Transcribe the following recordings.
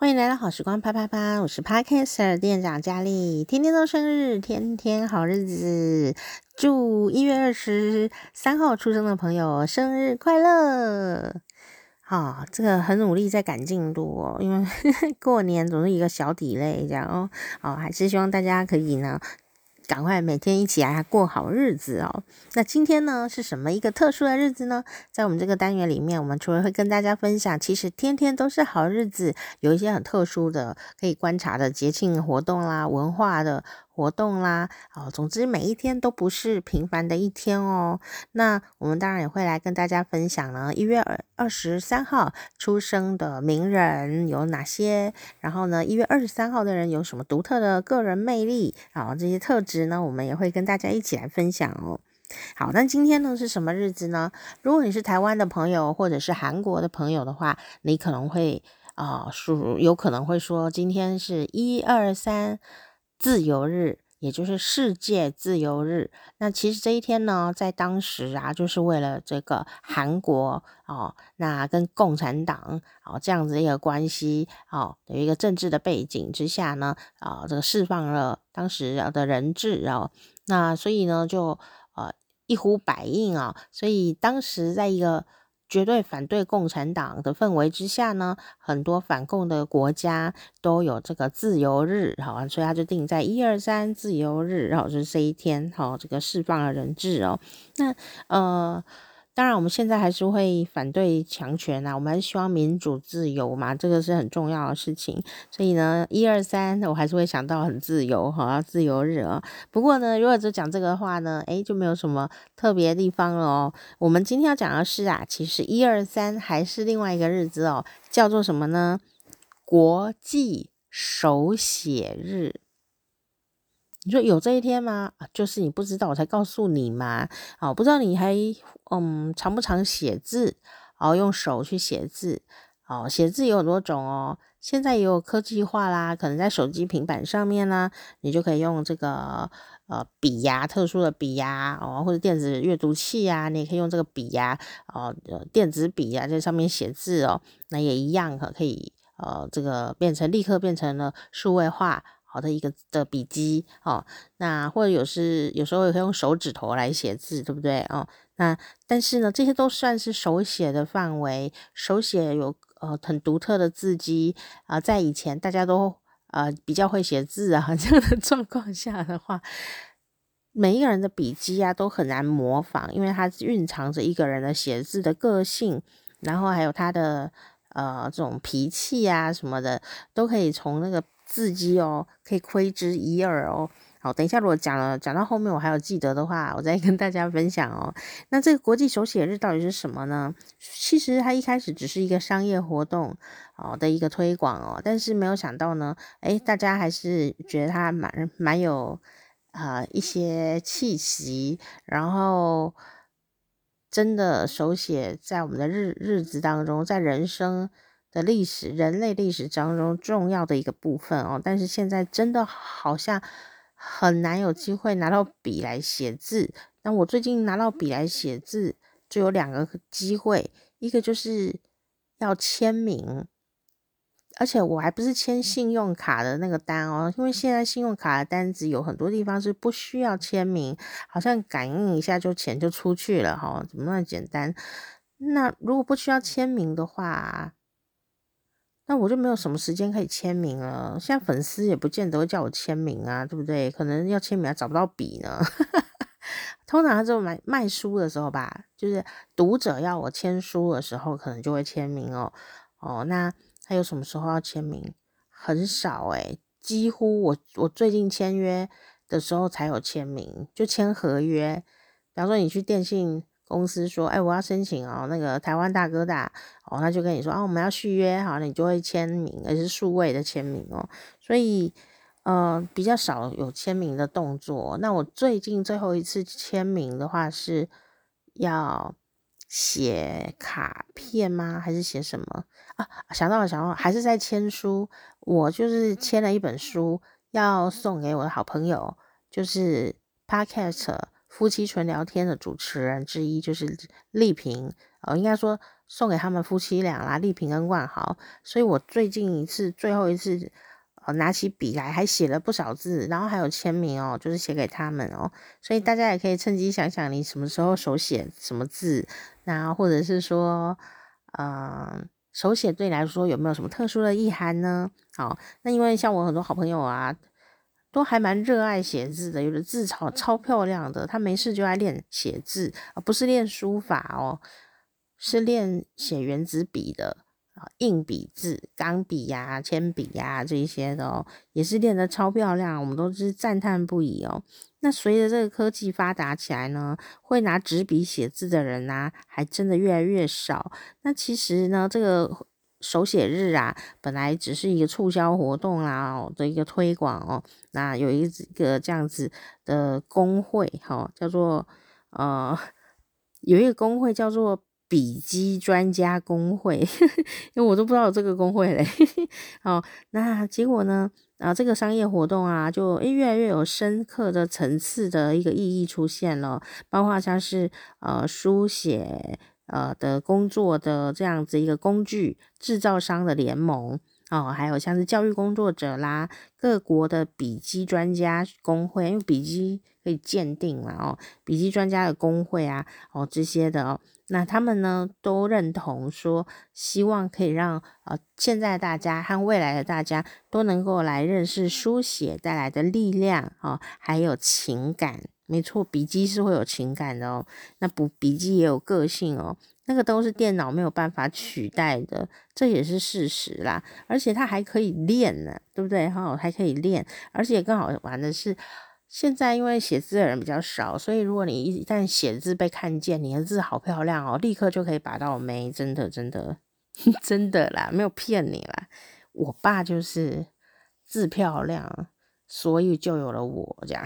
欢迎来到好时光啪啪啪，我是 Podcaster 店长佳丽，天天都生日，天天好日子，祝一月二十三号出生的朋友生日快乐！啊、哦，这个很努力在赶进度哦，因为 过年总是一个小 delay 这样哦，哦，还是希望大家可以呢。赶快每天一起来过好日子哦！那今天呢是什么一个特殊的日子呢？在我们这个单元里面，我们除了会跟大家分享，其实天天都是好日子，有一些很特殊的可以观察的节庆活动啦、文化的。活动啦，哦，总之每一天都不是平凡的一天哦。那我们当然也会来跟大家分享呢，一月二二十三号出生的名人有哪些？然后呢，一月二十三号的人有什么独特的个人魅力？啊，这些特质呢，我们也会跟大家一起来分享哦。好，那今天呢是什么日子呢？如果你是台湾的朋友或者是韩国的朋友的话，你可能会啊，说有可能会说今天是一二三。自由日，也就是世界自由日。那其实这一天呢，在当时啊，就是为了这个韩国哦，那跟共产党哦这样子一个关系哦，有一个政治的背景之下呢，啊、这个释放了当时的人质哦，那所以呢，就呃一呼百应啊，所以当时在一个。绝对反对共产党的氛围之下呢，很多反共的国家都有这个自由日，好啊，所以他就定在一二三自由日，然后是这一天，好，这个释放了人质哦，那呃。当然，我们现在还是会反对强权啊，我们还是希望民主自由嘛，这个是很重要的事情。所以呢，一二三，我还是会想到很自由，好，自由日啊。不过呢，如果只讲这个话呢，诶，就没有什么特别的地方了哦。我们今天要讲的是啊，其实一二三还是另外一个日子哦，叫做什么呢？国际手写日。你说有这一天吗？就是你不知道，我才告诉你嘛。哦，不知道你还嗯常不常写字？哦，用手去写字。哦，写字有很多种哦。现在也有科技化啦，可能在手机、平板上面呢，你就可以用这个呃笔呀，特殊的笔呀，哦，或者电子阅读器呀，你也可以用这个笔呀，哦，电子笔呀，在上面写字哦。那也一样可可以呃这个变成立刻变成了数位化。好的一个的笔记哦，那或者有时有时候也可以用手指头来写字，对不对哦？那但是呢，这些都算是手写的范围，手写有呃很独特的字迹啊、在以前大家都呃比较会写字啊 这样的状况下的话，每一个人的笔迹啊都很难模仿，因为它蕴藏着一个人的写字的个性，然后还有他的呃这种脾气啊什么的，都可以从那个。字迹哦，可以窥之一二哦。好，等一下，如果讲了讲到后面，我还有记得的话，我再跟大家分享哦。那这个国际手写日到底是什么呢？其实它一开始只是一个商业活动哦的一个推广哦，但是没有想到呢，诶，大家还是觉得它蛮蛮有啊、一些气息，然后真的手写在我们的日日子当中，在人生。的历史，人类历史当中重要的一个部分哦，但是现在真的好像很难有机会拿到笔来写字。那我最近拿到笔来写字，就有两个机会，一个就是要签名，而且我还不是签信用卡的那个单哦，因为现在信用卡的单子有很多地方是不需要签名，好像感应一下就钱就出去了哈，怎么那么简单？那如果不需要签名的话，那我就没有什么时间可以签名了。现在粉丝也不见得会叫我签名啊，对不对？可能要签名还找不到笔呢。通常就买卖书的时候吧，就是读者要我签书的时候，可能就会签名哦。哦，那还有什么时候要签名？很少诶，几乎我我最近签约的时候才有签名，就签合约。比方说你去电信。公司说：“哎，我要申请哦，那个台湾大哥大哦，他就跟你说啊，我们要续约，好，你就会签名，而是数位的签名哦，所以呃比较少有签名的动作。那我最近最后一次签名的话是要写卡片吗？还是写什么啊？想到了，想到了，还是在签书。我就是签了一本书，要送给我的好朋友，就是 Podcast。”夫妻纯聊天的主持人之一就是丽萍哦，应该说送给他们夫妻俩啦，丽萍跟万豪。所以我最近一次，最后一次，呃，拿起笔来还写了不少字，然后还有签名哦，就是写给他们哦。所以大家也可以趁机想想，你什么时候手写什么字，然后或者是说，嗯、手写对你来说有没有什么特殊的意涵呢？好，那因为像我很多好朋友啊，都还蛮热爱写字的，有的字超超漂亮的，他没事就爱练写字，而不是练书法哦，是练写原子笔的啊，硬笔字、钢笔呀、铅笔呀这一些的哦，也是练得超漂亮，我们都是赞叹不已哦。那随着这个科技发达起来呢，会拿纸笔写字的人呐、啊，还真的越来越少。那其实呢，这个手写日啊，本来只是一个促销活动啦、哦、的一个推广哦。那有一个这样子的工会哈、哦，叫做呃，有一个工会叫做笔迹专家工会，因为我都不知道这个工会嘞。好，那结果呢？啊，这个商业活动啊，就诶越来越有深刻的层次的一个意义出现了，包括像是呃书写呃的工作的这样子一个工具制造商的联盟哦，还有像是教育工作者啦，各国的笔迹专家工会，因为笔迹可以鉴定嘛哦，笔迹专家的工会啊哦这些的哦。那他们呢都认同说，希望可以让呃现在大家和未来的大家都能够来认识书写带来的力量哦，还有情感。没错，笔记是会有情感的哦。那不笔记也有个性哦，那个都是电脑没有办法取代的，这也是事实啦。而且它还可以练呢，对不对？哈，还可以练，而且更好玩的是。现在因为写字的人比较少，所以如果你一旦写字被看见，你的字好漂亮哦，立刻就可以把到妹，真的真的 真的啦，没有骗你啦。我爸就是字漂亮，所以就有了我这样，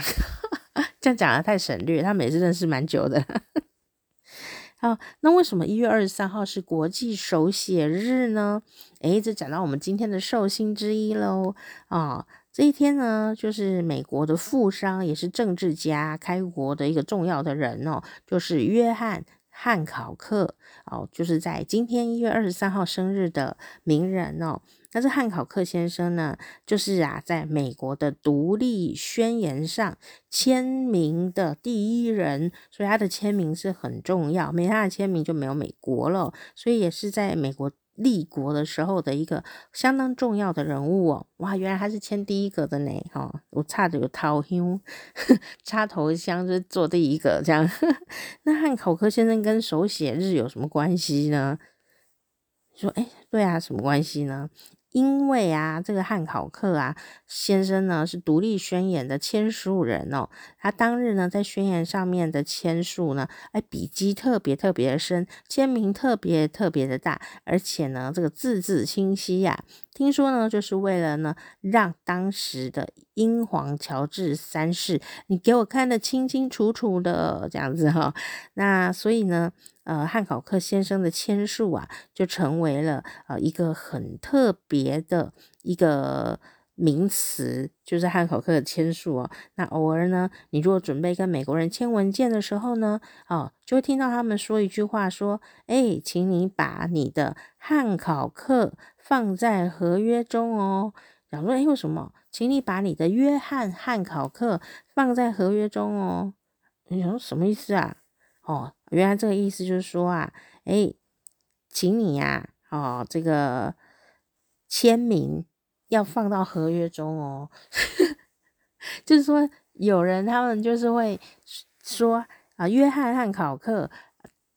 这样讲的太省略。他每次认识蛮久的。好，那为什么一月二十三号是国际手写日呢？诶，这讲到我们今天的寿星之一喽啊。哦这一天呢，就是美国的富商，也是政治家，开国的一个重要的人哦，就是约翰汉考克哦，就是在今天一月二十三号生日的名人哦。那这汉考克先生呢，就是啊，在美国的独立宣言上签名的第一人，所以他的签名是很重要，没他的签名就没有美国了，所以也是在美国。立国的时候的一个相当重要的人物哦，哇，原来他是签第一个的呢，哈，我差点有头香，插头香就做第一个这样。那汉考克先生跟手写日有什么关系呢？说，哎，对啊，什么关系呢？因为啊，这个汉考克啊先生呢是独立宣言的签署人哦，他当日呢在宣言上面的签署呢，哎，笔迹特别特别的深，签名特别特别的大，而且呢这个字字清晰呀、啊。听说呢就是为了呢让当时的英皇乔治三世，你给我看得清清楚楚的这样子哈、哦，那所以呢。呃，汉考克先生的签署啊，就成为了呃一个很特别的一个名词，就是汉考克的签署哦。那偶尔呢，你如果准备跟美国人签文件的时候呢，哦，就会听到他们说一句话，说：“哎，请你把你的汉考克放在合约中哦。”然后说：“哎，为什么？请你把你的约翰汉考克放在合约中哦。”你说什么意思啊？哦。原来这个意思就是说啊，诶，请你呀，哦，这个签名要放到合约中哦。就是说，有人他们就是会说啊，约翰汉考克。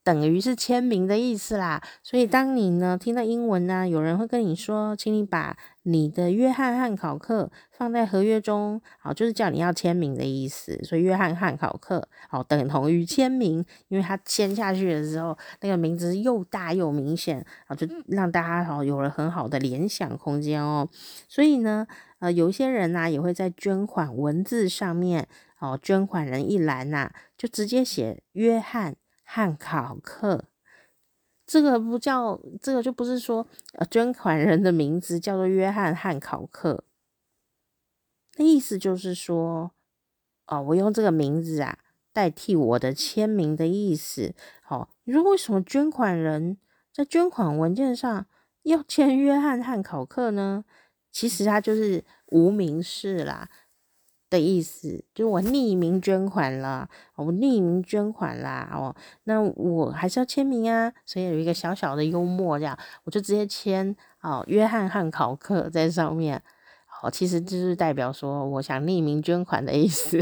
等于是签名的意思啦，所以当你呢听到英文呢，有人会跟你说，请你把你的约翰汉考克放在合约中，好，就是叫你要签名的意思。所以约翰汉考克，好，等同于签名，因为他签下去的时候，那个名字又大又明显，啊，就让大家好有了很好的联想空间哦。所以呢，呃，有一些人呢也会在捐款文字上面，哦，捐款人一栏呐，就直接写约翰。汉考克，这个不叫，这个就不是说，呃，捐款人的名字叫做约翰汉考克，那意思就是说，哦，我用这个名字啊代替我的签名的意思，哦，你说为什么捐款人在捐款文件上要签约翰汉考克呢？其实他就是无名氏啦的意思，就是我匿名捐款了，我匿名捐款啦，哦，那我还是要签名啊，所以有一个小小的幽默，这样我就直接签哦，约翰汉考克在上面。哦，其实就是代表说我想匿名捐款的意思，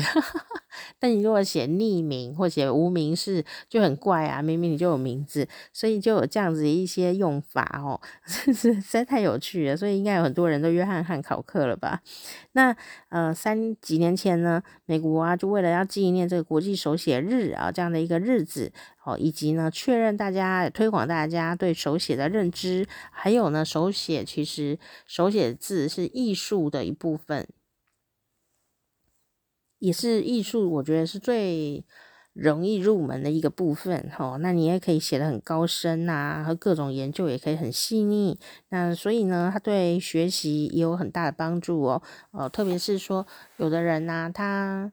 但你如果写匿名或写无名氏就很怪啊，明明你就有名字，所以就有这样子一些用法哦，真是实在太有趣了，所以应该有很多人都约翰汉考克了吧？那呃三几年前呢，美国啊就为了要纪念这个国际手写日啊这样的一个日子。哦，以及呢，确认大家推广大家对手写的认知，还有呢，手写其实手写字是艺术的一部分，也是艺术，我觉得是最容易入门的一个部分。哦，那你也可以写得很高深呐，和各种研究也可以很细腻。那所以呢，它对学习也有很大的帮助哦。哦，特别是说有的人呢，他。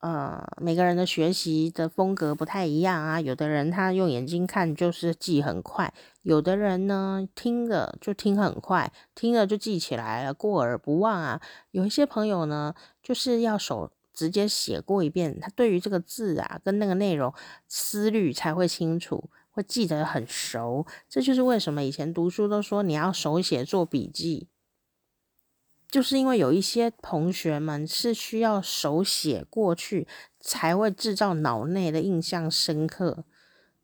呃，每个人的学习的风格不太一样啊。有的人他用眼睛看就是记很快，有的人呢听了就听很快，听了就记起来了，过耳不忘啊。有一些朋友呢，就是要手直接写过一遍，他对于这个字啊跟那个内容思虑才会清楚，会记得很熟。这就是为什么以前读书都说你要手写做笔记。就是因为有一些同学们是需要手写过去，才会制造脑内的印象深刻。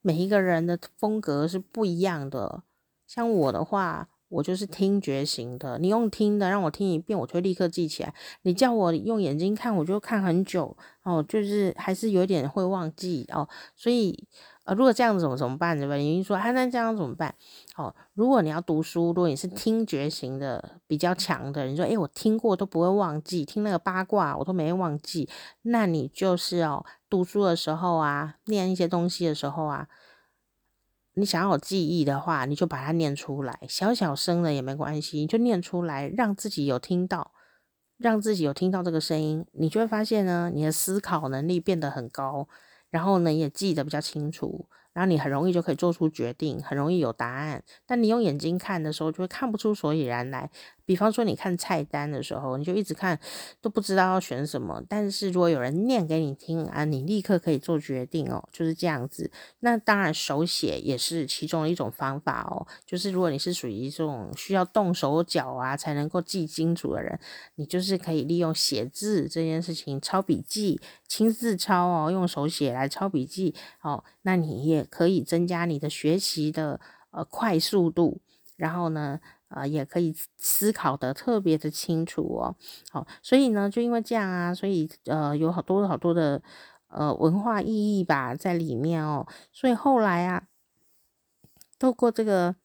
每一个人的风格是不一样的。像我的话，我就是听觉型的。你用听的让我听一遍，我就会立刻记起来。你叫我用眼睛看，我就看很久哦，就是还是有点会忘记哦。所以。呃，如果这样子怎么怎么办？对吧？你说，啊，那这样怎么办？哦，如果你要读书，如果你是听觉型的比较强的，你说，诶，我听过都不会忘记，听那个八卦我都没忘记，那你就是哦，读书的时候啊，念一些东西的时候啊，你想要有记忆的话，你就把它念出来，小小声的也没关系，你就念出来，让自己有听到，让自己有听到这个声音，你就会发现呢，你的思考能力变得很高。然后呢，也记得比较清楚，然后你很容易就可以做出决定，很容易有答案。但你用眼睛看的时候，就会看不出所以然来。比方说，你看菜单的时候，你就一直看，都不知道要选什么。但是如果有人念给你听啊，你立刻可以做决定哦，就是这样子。那当然，手写也是其中的一种方法哦。就是如果你是属于这种需要动手脚啊才能够记清楚的人，你就是可以利用写字这件事情抄笔记，亲自抄哦，用手写来抄笔记哦。那你也可以增加你的学习的呃快速度，然后呢，呃，也可以思考得特别的清楚哦。好，所以呢，就因为这样啊，所以呃，有好多好多的呃文化意义吧在里面哦。所以后来啊，透过这个，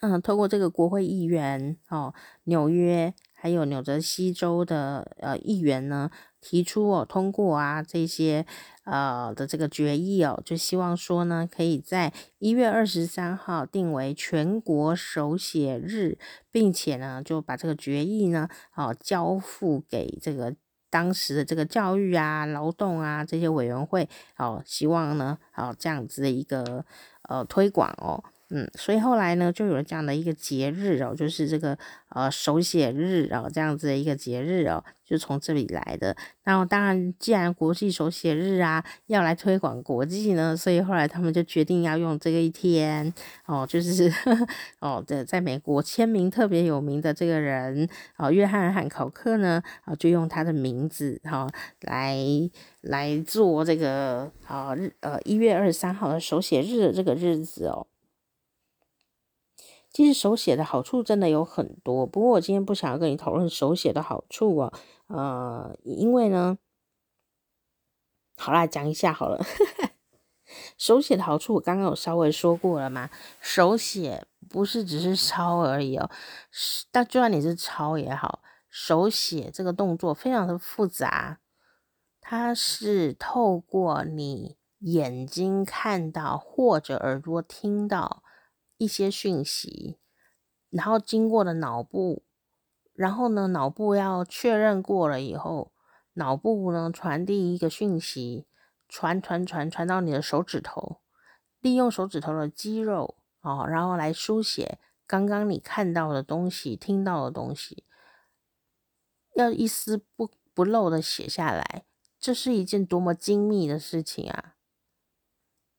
嗯，透过这个国会议员哦，纽约还有纽泽西州的呃议员呢。提出哦，通过啊这些呃的这个决议哦，就希望说呢，可以在一月二十三号定为全国手写日，并且呢就把这个决议呢哦交付给这个当时的这个教育啊、劳动啊这些委员会哦，希望呢哦这样子的一个呃推广哦。嗯，所以后来呢，就有了这样的一个节日哦，就是这个呃手写日哦，这样子的一个节日哦，就从这里来的。然后当然，既然国际手写日啊要来推广国际呢，所以后来他们就决定要用这个一天哦，就是呵 呵哦的，在美国签名特别有名的这个人哦，约翰汉考克呢，啊就用他的名字哈、来来做这个啊日呃一月二十三号的手写日的这个日子哦。其实手写的好处真的有很多，不过我今天不想要跟你讨论手写的好处啊，呃，因为呢，好啦，讲一下好了。手写的好处我刚刚有稍微说过了嘛，手写不是只是抄而已哦，但就算你是抄也好，手写这个动作非常的复杂，它是透过你眼睛看到或者耳朵听到。一些讯息，然后经过了脑部，然后呢，脑部要确认过了以后，脑部呢传递一个讯息，传传传传到你的手指头，利用手指头的肌肉哦，然后来书写刚刚你看到的东西、听到的东西，要一丝不不漏的写下来，这是一件多么精密的事情啊！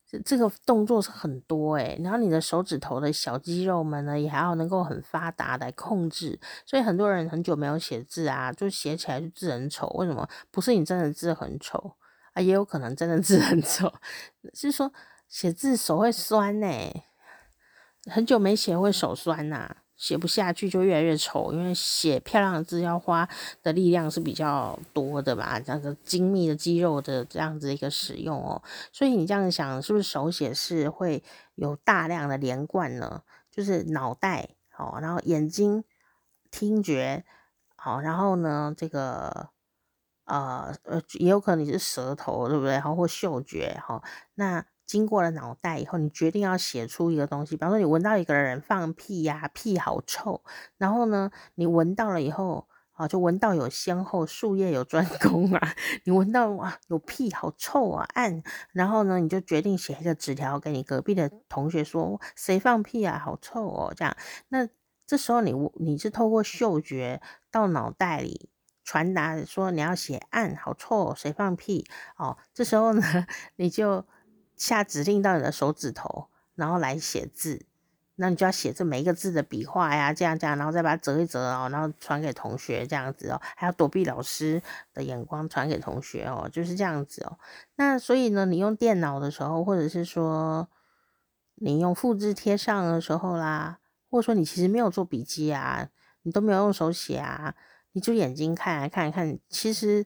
这这个动作是很多诶，然后你的手指头的小肌肉们呢，也还要能够很发达来控制，所以很多人很久没有写字啊，就写起来就字很丑。为什么？不是你真的字很丑啊，也有可能真的字很丑，是说写字手会酸呢，很久没写会手酸呐、啊。写不下去就越来越丑，因为写漂亮的字要花的力量是比较多的吧，这样子精密的肌肉的这样子一个使用哦，所以你这样想，是不是手写是会有大量的连贯呢？就是脑袋好，然后眼睛、听觉好，然后呢这个呃呃也有可能你是舌头，对不对？然后或嗅觉好，那。经过了脑袋以后，你决定要写出一个东西，比方说你闻到一个人放屁呀、屁好臭，然后呢，你闻到了以后，啊，就闻到有先后，术业有专 攻啊，你闻到哇，有屁好臭啊，按，然后呢，你就决定写一个纸条给你隔壁的同学说，谁放屁啊，好臭哦，这样，那这时候你你是透过嗅觉到脑袋里传达说你要写按，好臭哦，谁放屁哦，这时候呢，你就。下指令到你的手指头，然后来写字，那你就要写这每一个字的笔画呀，这样这样，然后再把它折一折哦，然后传给同学这样子哦，还要躲避老师的眼光传给同学哦，就是这样子哦。那所以呢，你用电脑的时候，或者是说你用复制贴上的时候啦，或者说你其实没有做笔记啊，你都没有用手写啊，你就眼睛看来看一看，其实。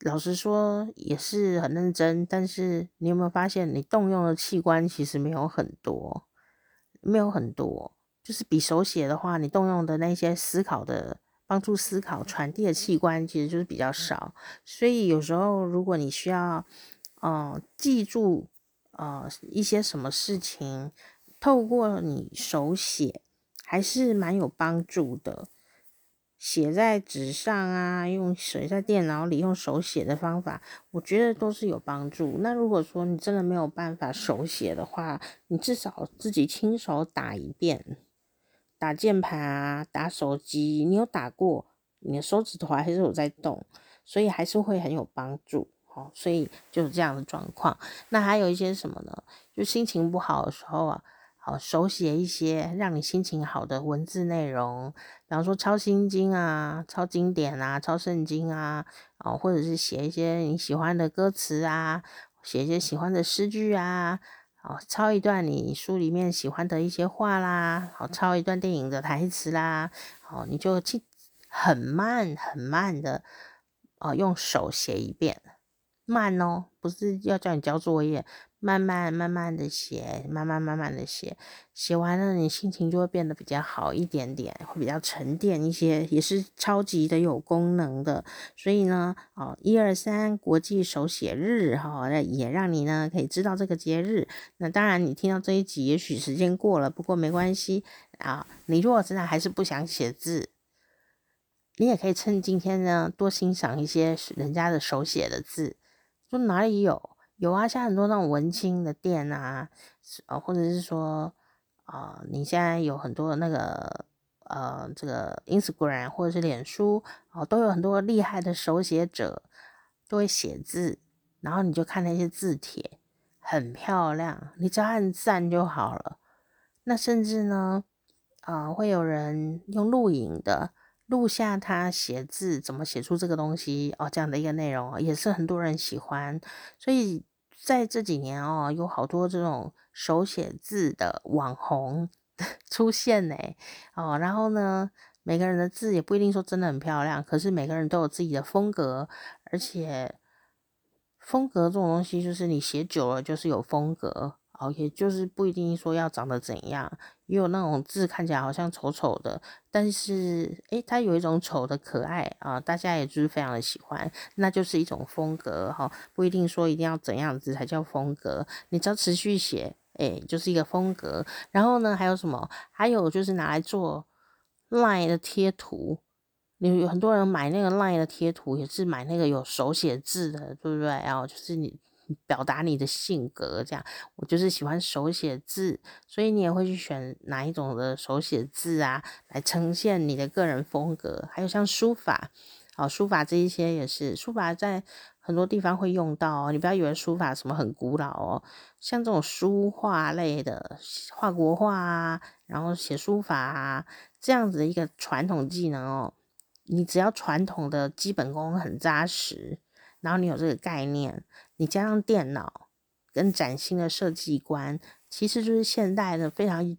老实说也是很认真，但是你有没有发现，你动用的器官其实没有很多，没有很多，就是比手写的话，你动用的那些思考的、帮助思考、传递的器官其实就是比较少。所以有时候如果你需要，呃，记住，呃，一些什么事情，透过你手写，还是蛮有帮助的。写在纸上啊，用写在电脑里用手写的方法，我觉得都是有帮助。那如果说你真的没有办法手写的话，你至少自己亲手打一遍，打键盘啊，打手机，你有打过，你的手指头还是有在动，所以还是会很有帮助。哦，所以就是这样的状况。那还有一些什么呢？就心情不好的时候啊。手写一些让你心情好的文字内容，比方说抄心经啊、抄经典啊、抄圣经啊，哦，或者是写一些你喜欢的歌词啊，写一些喜欢的诗句啊，哦，抄一段你书里面喜欢的一些话啦，好，抄一段电影的台词啦，好，你就去很慢很慢的哦，用手写一遍，慢哦，不是要叫你交作业。慢慢慢慢的写，慢慢慢慢的写，写完了你心情就会变得比较好一点点，会比较沉淀一些，也是超级的有功能的。所以呢，哦，一二三国际手写日哈，那也让你呢可以知道这个节日。那当然，你听到这一集，也许时间过了，不过没关系啊。你如果真的还是不想写字，你也可以趁今天呢多欣赏一些人家的手写的字，说哪里有。有啊，像很多那种文青的店啊，呃，或者是说，啊、你现在有很多那个，呃，这个 Instagram 或者是脸书，哦、呃，都有很多厉害的手写者，都会写字，然后你就看那些字帖，很漂亮，你只要按赞就好了。那甚至呢，啊、会有人用录影的。录下他写字怎么写出这个东西哦，这样的一个内容也是很多人喜欢，所以在这几年哦，有好多这种手写字的网红 出现呢哦，然后呢，每个人的字也不一定说真的很漂亮，可是每个人都有自己的风格，而且风格这种东西就是你写久了就是有风格。哦，也就是不一定说要长得怎样，也有那种字看起来好像丑丑的，但是诶，它有一种丑的可爱啊，大家也就是非常的喜欢，那就是一种风格哈，不一定说一定要怎样子才叫风格，你只要持续写，诶，就是一个风格。然后呢，还有什么？还有就是拿来做 LINE 的贴图，你有很多人买那个 LINE 的贴图，也是买那个有手写字的，对不对？然后就是你。表达你的性格。这样，我就是喜欢手写字，所以你也会去选哪一种的手写字啊，来呈现你的个人风格。还有像书法，哦，书法这一些也是，书法在很多地方会用到哦。你不要以为书法什么很古老哦，像这种书画类的，画国画啊，然后写书法啊，这样子的一个传统技能哦。你只要传统的基本功很扎实，然后你有这个概念，你加上电脑跟崭新的设计观，其实就是现代的非常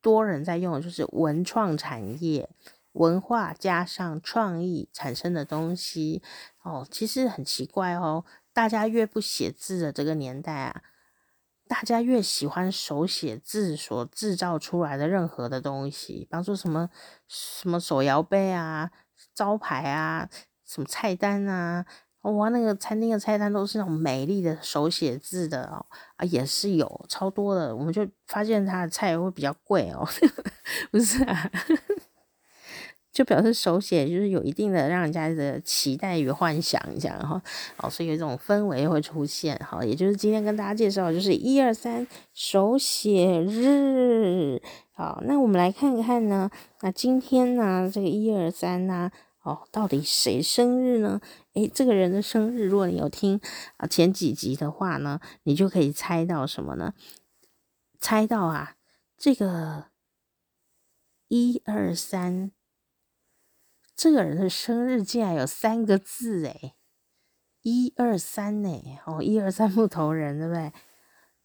多人在用，就是文创产业，文化加上创意产生的东西哦。其实很奇怪哦，大家越不写字的这个年代啊，大家越喜欢手写字所制造出来的任何的东西，比方说什么什么手摇杯啊。招牌啊，什么菜单啊，哇，那个餐厅的菜单都是那种美丽的手写字的哦，啊，也是有超多的，我们就发现它的菜会比较贵哦，不是啊，就表示手写就是有一定的让人家的期待与幻想一下哈，哦，所以有一种氛围会出现哈，也就是今天跟大家介绍就是一二三手写日，好，那我们来看看呢，那今天呢，这个一二三呢。哦，到底谁生日呢？诶，这个人的生日，如果你有听啊前几集的话呢，你就可以猜到什么呢？猜到啊，这个一二三，这个人的生日竟然有三个字诶，一二三诶，哦，一二三木头人，对不对？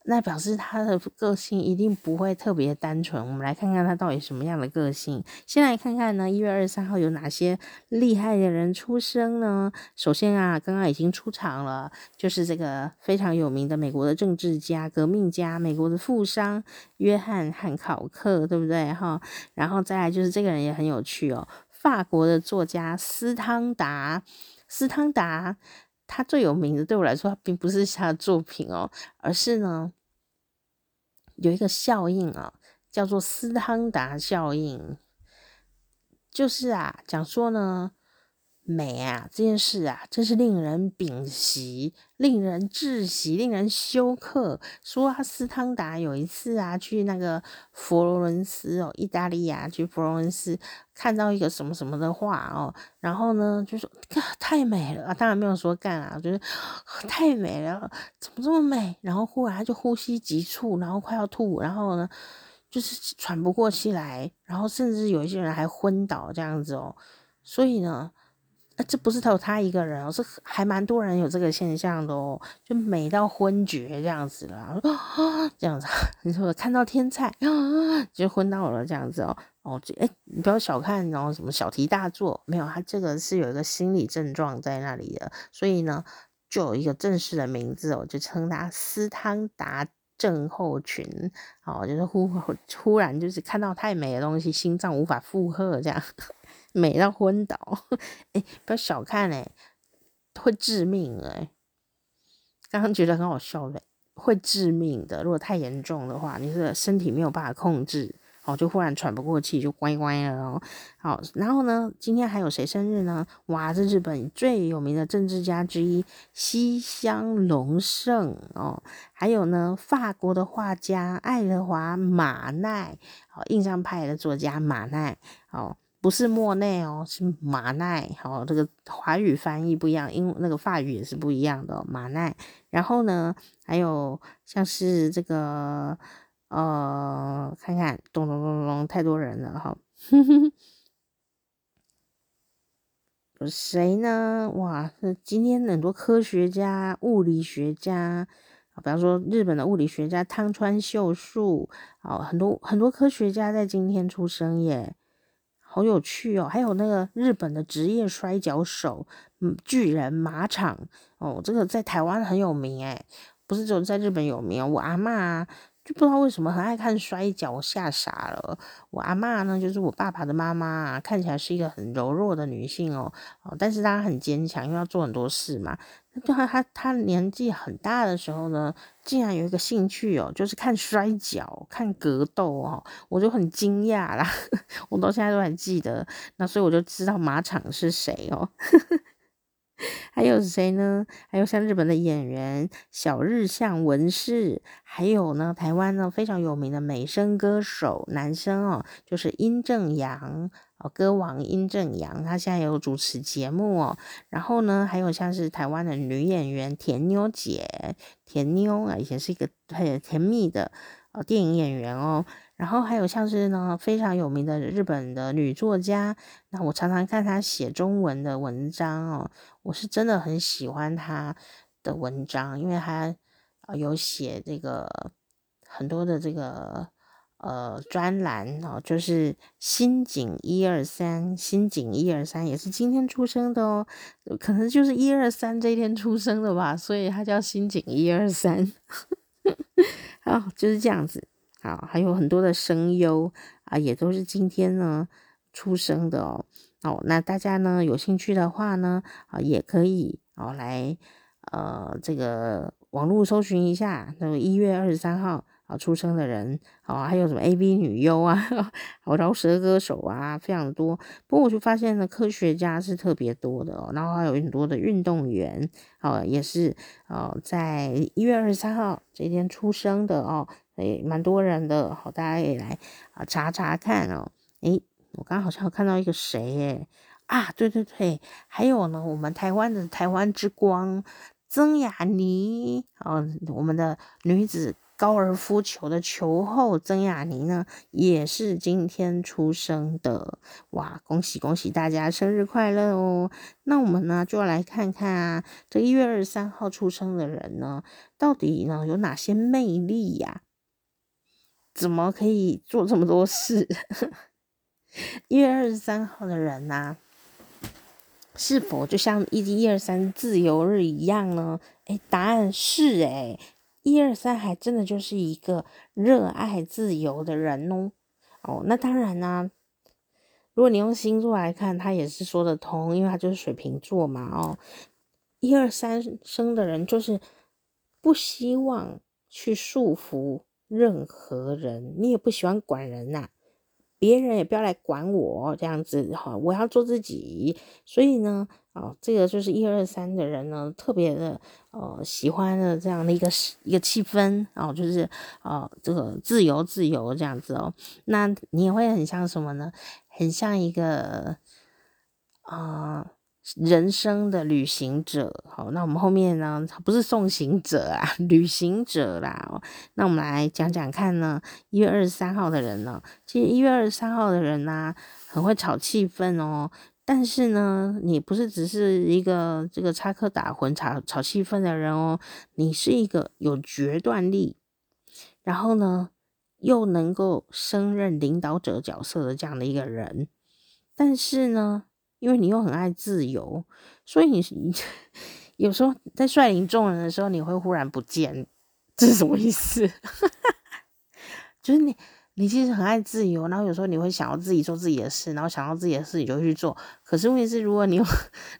那表示他的个性一定不会特别单纯。我们来看看他到底什么样的个性。先来看看呢，一月二十三号有哪些厉害的人出生呢？首先啊，刚刚已经出场了，就是这个非常有名的美国的政治家、革命家、美国的富商约翰汉考克，对不对？哈，然后再来就是这个人也很有趣哦，法国的作家斯汤达，斯汤达。他最有名的，对我来说，他并不是他的作品哦，而是呢，有一个效应啊，叫做斯汤达效应，就是啊，讲说呢。美啊，这件事啊，真是令人屏息、令人窒息、令人休克。说啊，斯汤达有一次啊，去那个佛罗伦斯哦，意大利啊，去佛罗伦斯看到一个什么什么的画哦，然后呢，就说太美了啊，当然没有说干啊，就是太美了，怎么这么美？然后忽然他就呼吸急促，然后快要吐，然后呢，就是喘不过气来，然后甚至有一些人还昏倒这样子哦，所以呢。这不是只有他一个人哦，是还蛮多人有这个现象的哦，就美到昏厥这样子啦，这样子，你说看到天菜 就昏到了这样子哦，哦，这哎，你不要小看哦，什么小题大做，没有，他这个是有一个心理症状在那里的，所以呢，就有一个正式的名字哦，就称他斯汤达症候群，哦，就是忽忽然就是看到太美的东西，心脏无法负荷这样。美到昏倒，哎，不要小看哎，会致命哎。刚刚觉得很好笑的，会致命的。如果太严重的话，你是身体没有办法控制，哦，就忽然喘不过气，就乖乖了哦。好，然后呢，今天还有谁生日呢？哇，这日本最有名的政治家之一西乡隆盛哦，还有呢，法国的画家爱德华马奈，哦，印象派的作家马奈，哦。不是莫内哦，是马奈。好，这个华语翻译不一样，因那个法语也是不一样的，马奈。然后呢，还有像是这个，呃，看看，咚咚咚咚，太多人了哈。有谁呢？哇，今天很多科学家、物理学家，比方说日本的物理学家汤川秀树，哦，很多很多科学家在今天出生耶。好有趣哦，还有那个日本的职业摔跤手，嗯，巨人马场哦，这个在台湾很有名诶，不是只有在日本有名哦。我阿嬷就不知道为什么很爱看摔跤，我吓傻了。我阿嬷呢，就是我爸爸的妈妈，看起来是一个很柔弱的女性哦，哦，但是她很坚强，因为要做很多事嘛。对他，他他年纪很大的时候呢，竟然有一个兴趣哦，就是看摔角、看格斗哦，我就很惊讶啦，我到现在都还记得，那所以我就知道马场是谁哦。还有谁呢？还有像日本的演员小日向文世，还有呢，台湾呢非常有名的美声歌手男生哦，就是殷正阳哦，歌王殷正阳，他现在有主持节目哦。然后呢，还有像是台湾的女演员甜妞姐，甜妞啊，以前是一个很甜蜜的哦电影演员哦。然后还有像是呢非常有名的日本的女作家，那我常常看她写中文的文章哦，我是真的很喜欢她的文章，因为她有写这个很多的这个呃专栏哦，就是新井一二三，新井一二三也是今天出生的哦，可能就是一二三这一天出生的吧，所以他叫新井一二三，好，就是这样子。好，还有很多的声优啊，也都是今天呢出生的哦。哦，那大家呢有兴趣的话呢，啊，也可以哦来呃这个网络搜寻一下，那个一月二十三号啊出生的人，哦，还有什么 AV 女优啊，好饶舌歌手啊，非常多。不过我就发现呢，科学家是特别多的哦，然后还有很多的运动员，哦，也是哦在一月二十三号这天出生的哦。诶，蛮多人的，好，大家也来啊查查看哦。诶，我刚刚好像看到一个谁诶啊，对对对，还有呢，我们台湾的台湾之光曾雅妮哦，我们的女子高尔夫球的球后曾雅妮呢，也是今天出生的。哇，恭喜恭喜大家生日快乐哦！那我们呢就要来看看啊，这一月二十三号出生的人呢，到底呢有哪些魅力呀？怎么可以做这么多事？一月二十三号的人呐、是否就像一一二三自由日一样呢？诶，答案是诶，一二三还真的就是一个热爱自由的人哦。哦，那当然呢、如果你用星座来看，他也是说得通，因为他就是水瓶座嘛。哦，一二三生的人就是不希望去束缚。任何人，你也不喜欢管人呐、别人也不要来管我这样子哈，我要做自己。所以呢，哦，这个就是一二三的人呢，特别的呃喜欢的这样的一个一个气氛哦，就是哦这个自由自由这样子哦，那你也会很像什么呢？很像一个啊。人生的旅行者，好，那我们后面呢，不是送行者啊，旅行者啦。那我们来讲讲看呢，一月二十三号的人呢，其实一月二十三号的人呢、很会炒气氛哦。但是呢，你不是只是一个这个插科打诨炒炒气氛的人哦，你是一个有决断力，然后呢，又能够升任领导者角色的这样的一个人。但是呢，因为你又很爱自由，所以你你 有时候在率领众人的时候，你会忽然不见，这是什么意思？就是你，你其实很爱自由，然后有时候你会想要自己做自己的事，然后想到自己的事你就去做。可是问题是，如果你有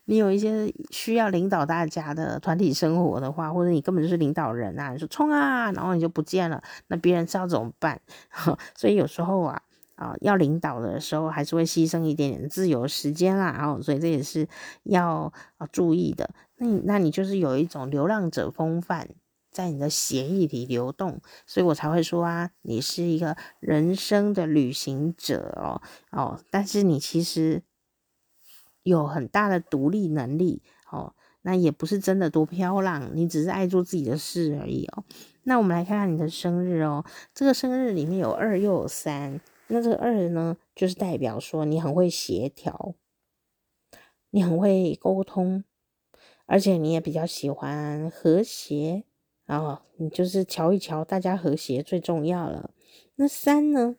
你有一些需要领导大家的团体生活的话，或者你根本就是领导人啊，你说冲啊，然后你就不见了，那别人是要怎么办？所以有时候啊。啊，要领导的时候，还是会牺牲一点点自由时间啦，然后所以这也是要啊注意的。那你那你就是有一种流浪者风范在你的协议里流动，所以我才会说啊，你是一个人生的旅行者哦哦，但是你其实有很大的独立能力哦，那也不是真的多飘浪，你只是爱做自己的事而已哦。那我们来看看你的生日哦，这个生日里面有二又有三。那这个二呢，就是代表说你很会协调，你很会沟通，而且你也比较喜欢和谐，然后你就是瞧一瞧，大家和谐最重要了。那三呢？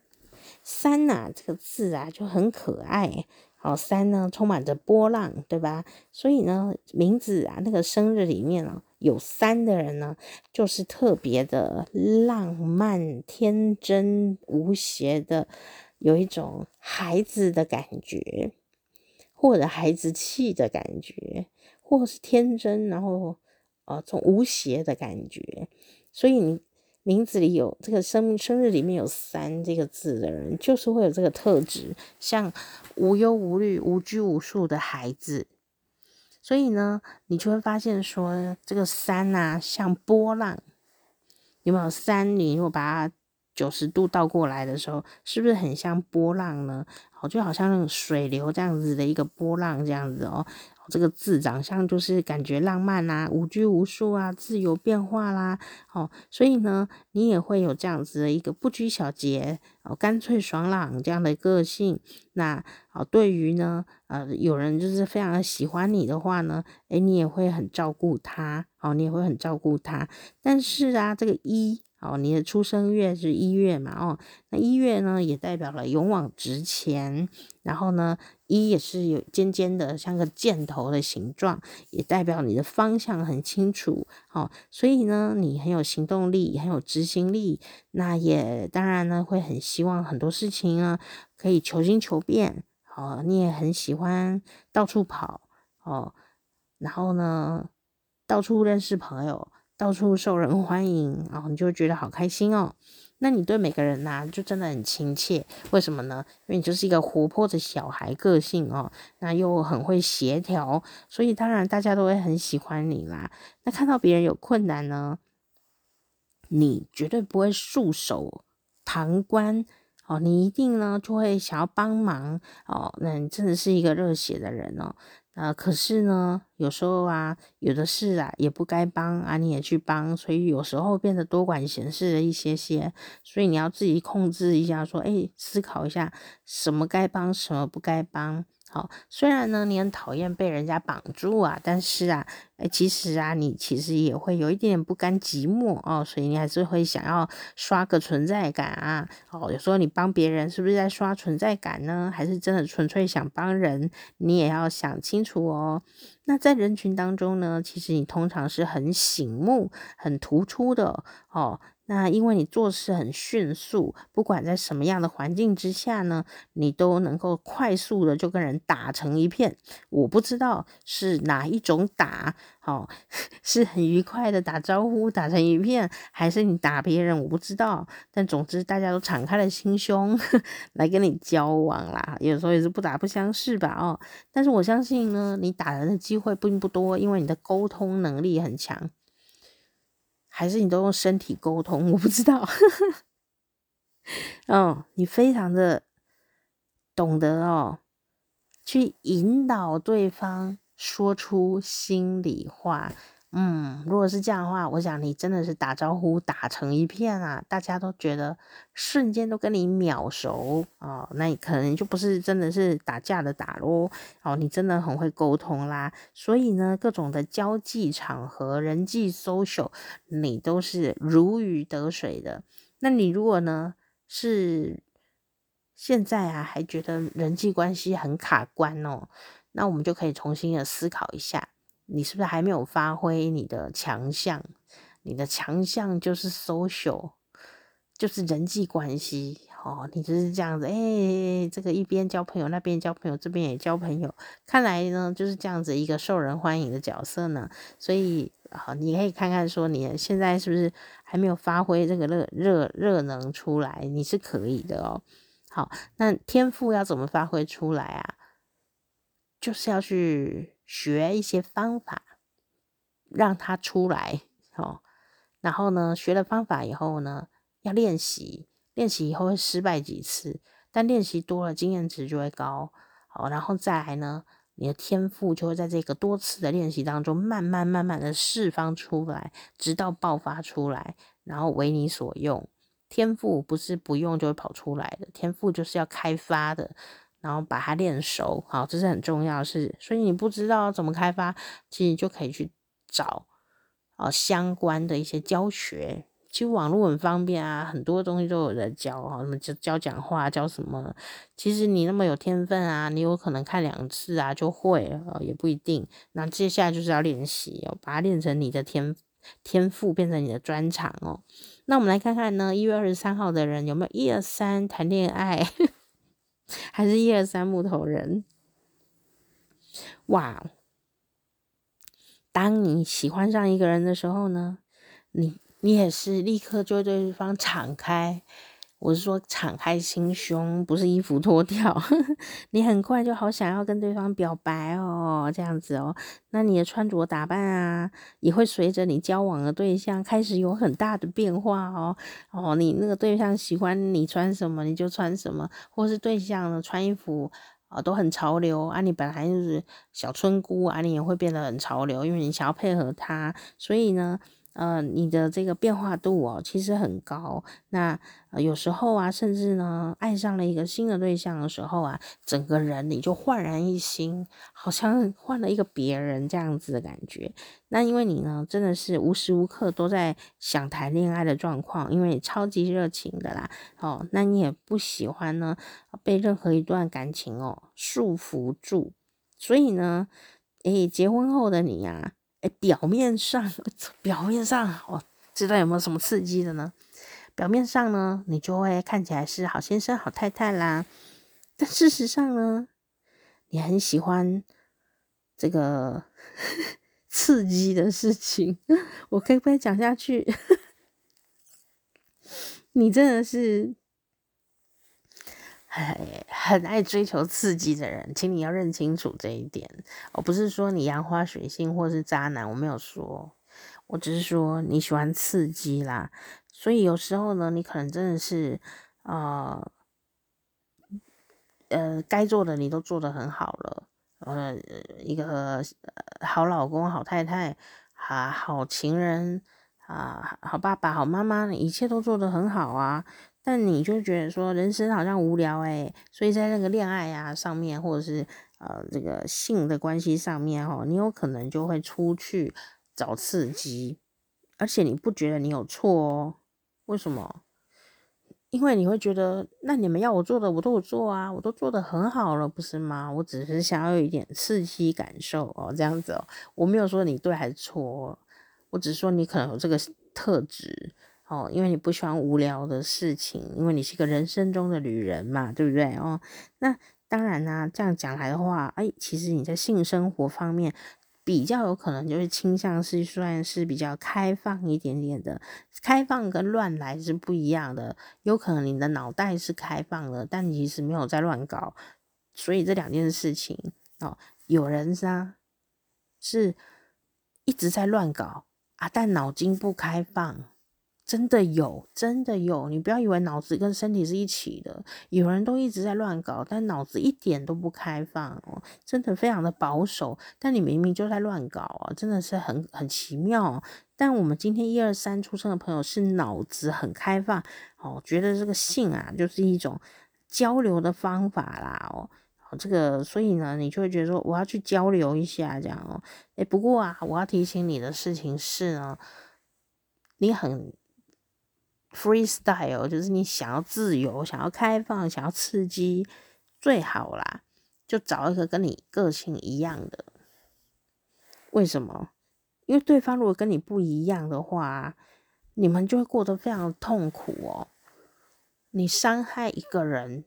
三呐，这个字啊就很可爱。好，三呢充满着波浪，对吧？所以呢，名字啊，那个生日里面啊。有三的人呢，就是特别的浪漫、天真、无邪的，有一种孩子的感觉，或者孩子气的感觉，或是天真，然后呃，这种无邪的感觉。所以你名字里有这个生生日里面有三这个字的人，就是会有这个特质，像无忧无虑、无拘无束的孩子。所以呢，你就会发现说，这个山呐，像波浪，有没有山？你如果把它九十度倒过来的时候，是不是很像波浪呢？好，就好像那种水流这样子的一个波浪这样子哦。这个字长相就是感觉浪漫啦、啊，无拘无束啊，自由变化啦，哦，所以呢，你也会有这样子的一个不拘小节哦，干脆爽朗这样的个性。那哦，对于呢，呃，有人就是非常的喜欢你的话呢，诶，你也会很照顾他，哦，你也会很照顾他。但是啊，这个一。哦，你的出生月是一月嘛？哦，那一月呢，也代表了勇往直前。然后呢，一也是有尖尖的，像个箭头的形状，也代表你的方向很清楚。哦，所以呢，你很有行动力，很有执行力。那也当然呢，会很希望很多事情呢，可以求新求变。哦，你也很喜欢到处跑。哦，然后呢，到处认识朋友。到处受人欢迎，然后你就会觉得好开心哦。那你对每个人呐，就真的很亲切。为什么呢？因为你就是一个活泼的小孩个性哦，那又很会协调，所以当然大家都会很喜欢你啦。那看到别人有困难呢，你绝对不会束手旁观哦，你一定呢就会想要帮忙哦。那你真的是一个热血的人哦。啊，可是呢，有时候啊，有的事啊，也不该帮啊，你也去帮，所以有时候变得多管闲事了一些些，所以你要自己控制一下，说，哎，思考一下，什么该帮，什么不该帮。好，虽然呢，你很讨厌被人家绑住啊，但是啊，哎，其实啊，你其实也会有一点点不甘寂寞哦，所以你还是会想要刷个存在感啊。哦，有时候你帮别人是不是在刷存在感呢？还是真的纯粹想帮人？你也要想清楚哦。那在人群当中呢，其实你通常是很醒目、很突出的哦。那因为你做事很迅速，不管在什么样的环境之下呢，你都能够快速的就跟人打成一片。我不知道是哪一种打，哦，是很愉快的打招呼打成一片，还是你打别人，我不知道。但总之大家都敞开了心胸 来跟你交往啦，有时候也是不打不相识吧，哦。但是我相信呢，你打人的机会并不多，因为你的沟通能力很强。还是你都用身体沟通？我不知道。嗯，你非常的懂得哦，去引导对方说出心里话。嗯，如果是这样的话，我想你真的是打招呼打成一片啊，大家都觉得瞬间都跟你秒熟哦，那你可能就不是真的是打架的打咯哦，你真的很会沟通啦，所以呢，各种的交际场合、人际 social，你都是如鱼得水的。那你如果呢是现在啊还觉得人际关系很卡关哦，那我们就可以重新的思考一下。你是不是还没有发挥你的强项？你的强项就是 social，就是人际关系哦。你就是这样子，哎、这个一边交朋友，那边交朋友，这边也交朋友。看来呢，就是这样子一个受人欢迎的角色呢。所以啊，你可以看看说，你现在是不是还没有发挥这个热热热能出来？你是可以的哦。好，那天赋要怎么发挥出来啊？就是要去。学一些方法，让他出来哦。然后呢，学了方法以后呢，要练习，练习以后会失败几次，但练习多了，经验值就会高。好，然后再来呢，你的天赋就会在这个多次的练习当中，慢慢慢慢的释放出来，直到爆发出来，然后为你所用。天赋不是不用就会跑出来的，天赋就是要开发的。然后把它练熟，好，这是很重要的事。所以你不知道怎么开发，其实你就可以去找啊相关的一些教学。其实网络很方便啊，很多东西都有人教啊，什么教教讲话，教什么。其实你那么有天分啊，你有可能看两次啊就会了，也不一定。那接下来就是要练习哦，把它练成你的天天赋，变成你的专长哦。那我们来看看呢，一月二十三号的人有没有一二三谈恋爱？还是一二三木头人，哇！当你喜欢上一个人的时候呢，你你也是立刻就对对方敞开。我是说敞开心胸，不是衣服脱掉。你很快就好想要跟对方表白哦，这样子哦。那你的穿着打扮啊，也会随着你交往的对象开始有很大的变化哦。哦，你那个对象喜欢你穿什么，你就穿什么，或是对象呢穿衣服啊都很潮流啊，你本来就是小村姑啊，你也会变得很潮流，因为你想要配合他，所以呢。呃，你的这个变化度哦，其实很高。那，有时候啊，甚至呢，爱上了一个新的对象的时候啊，整个人你就焕然一新，好像换了一个别人这样子的感觉。那因为你呢，真的是无时无刻都在想谈恋爱的状况，因为你超级热情的啦。哦，那你也不喜欢呢被任何一段感情哦束缚住，所以呢，诶，结婚后的你呀。哎，表面上，表面上，我知道有没有什么刺激的呢？表面上呢，你就会看起来是好先生、好太太啦。但事实上呢，你很喜欢这个 刺激的事情。我可以不可以讲下去？你真的是。很很爱追求刺激的人，请你要认清楚这一点。我不是说你杨花水性或是渣男，我没有说，我只是说你喜欢刺激啦。所以有时候呢，你可能真的是，呃，呃，该做的你都做得很好了，呃，一个好老公、好太太、啊，好情人啊，好爸爸、好妈妈，一切都做得很好啊。但你就觉得说人生好像无聊诶，所以在那个恋爱啊上面，或者是呃这个性的关系上面哈，你有可能就会出去找刺激，而且你不觉得你有错哦？为什么？因为你会觉得，那你们要我做的我都有做啊，我都做得很好了，不是吗？我只是想要有一点刺激感受哦，这样子哦，我没有说你对还是错，我只是说你可能有这个特质。哦，因为你不喜欢无聊的事情，因为你是一个人生中的旅人嘛，对不对？哦，那当然呢、这样讲来的话，哎，其实你在性生活方面比较有可能就是倾向是算是比较开放一点点的，开放跟乱来是不一样的。有可能你的脑袋是开放的，但你其实没有在乱搞，所以这两件事情哦，有人呢是一直在乱搞啊，但脑筋不开放。真的有，真的有，你不要以为脑子跟身体是一起的。有人都一直在乱搞，但脑子一点都不开放哦，真的非常的保守。但你明明就在乱搞啊，真的是很很奇妙。但我们今天一二三出生的朋友是脑子很开放哦，觉得这个性啊就是一种交流的方法啦哦，这个所以呢，你就会觉得说我要去交流一下这样哦。诶，不过啊，我要提醒你的事情是呢，你很。Freestyle 就是你想要自由、想要开放、想要刺激，最好啦，就找一个跟你个性一样的。为什么？因为对方如果跟你不一样的话，你们就会过得非常痛苦哦。你伤害一个人，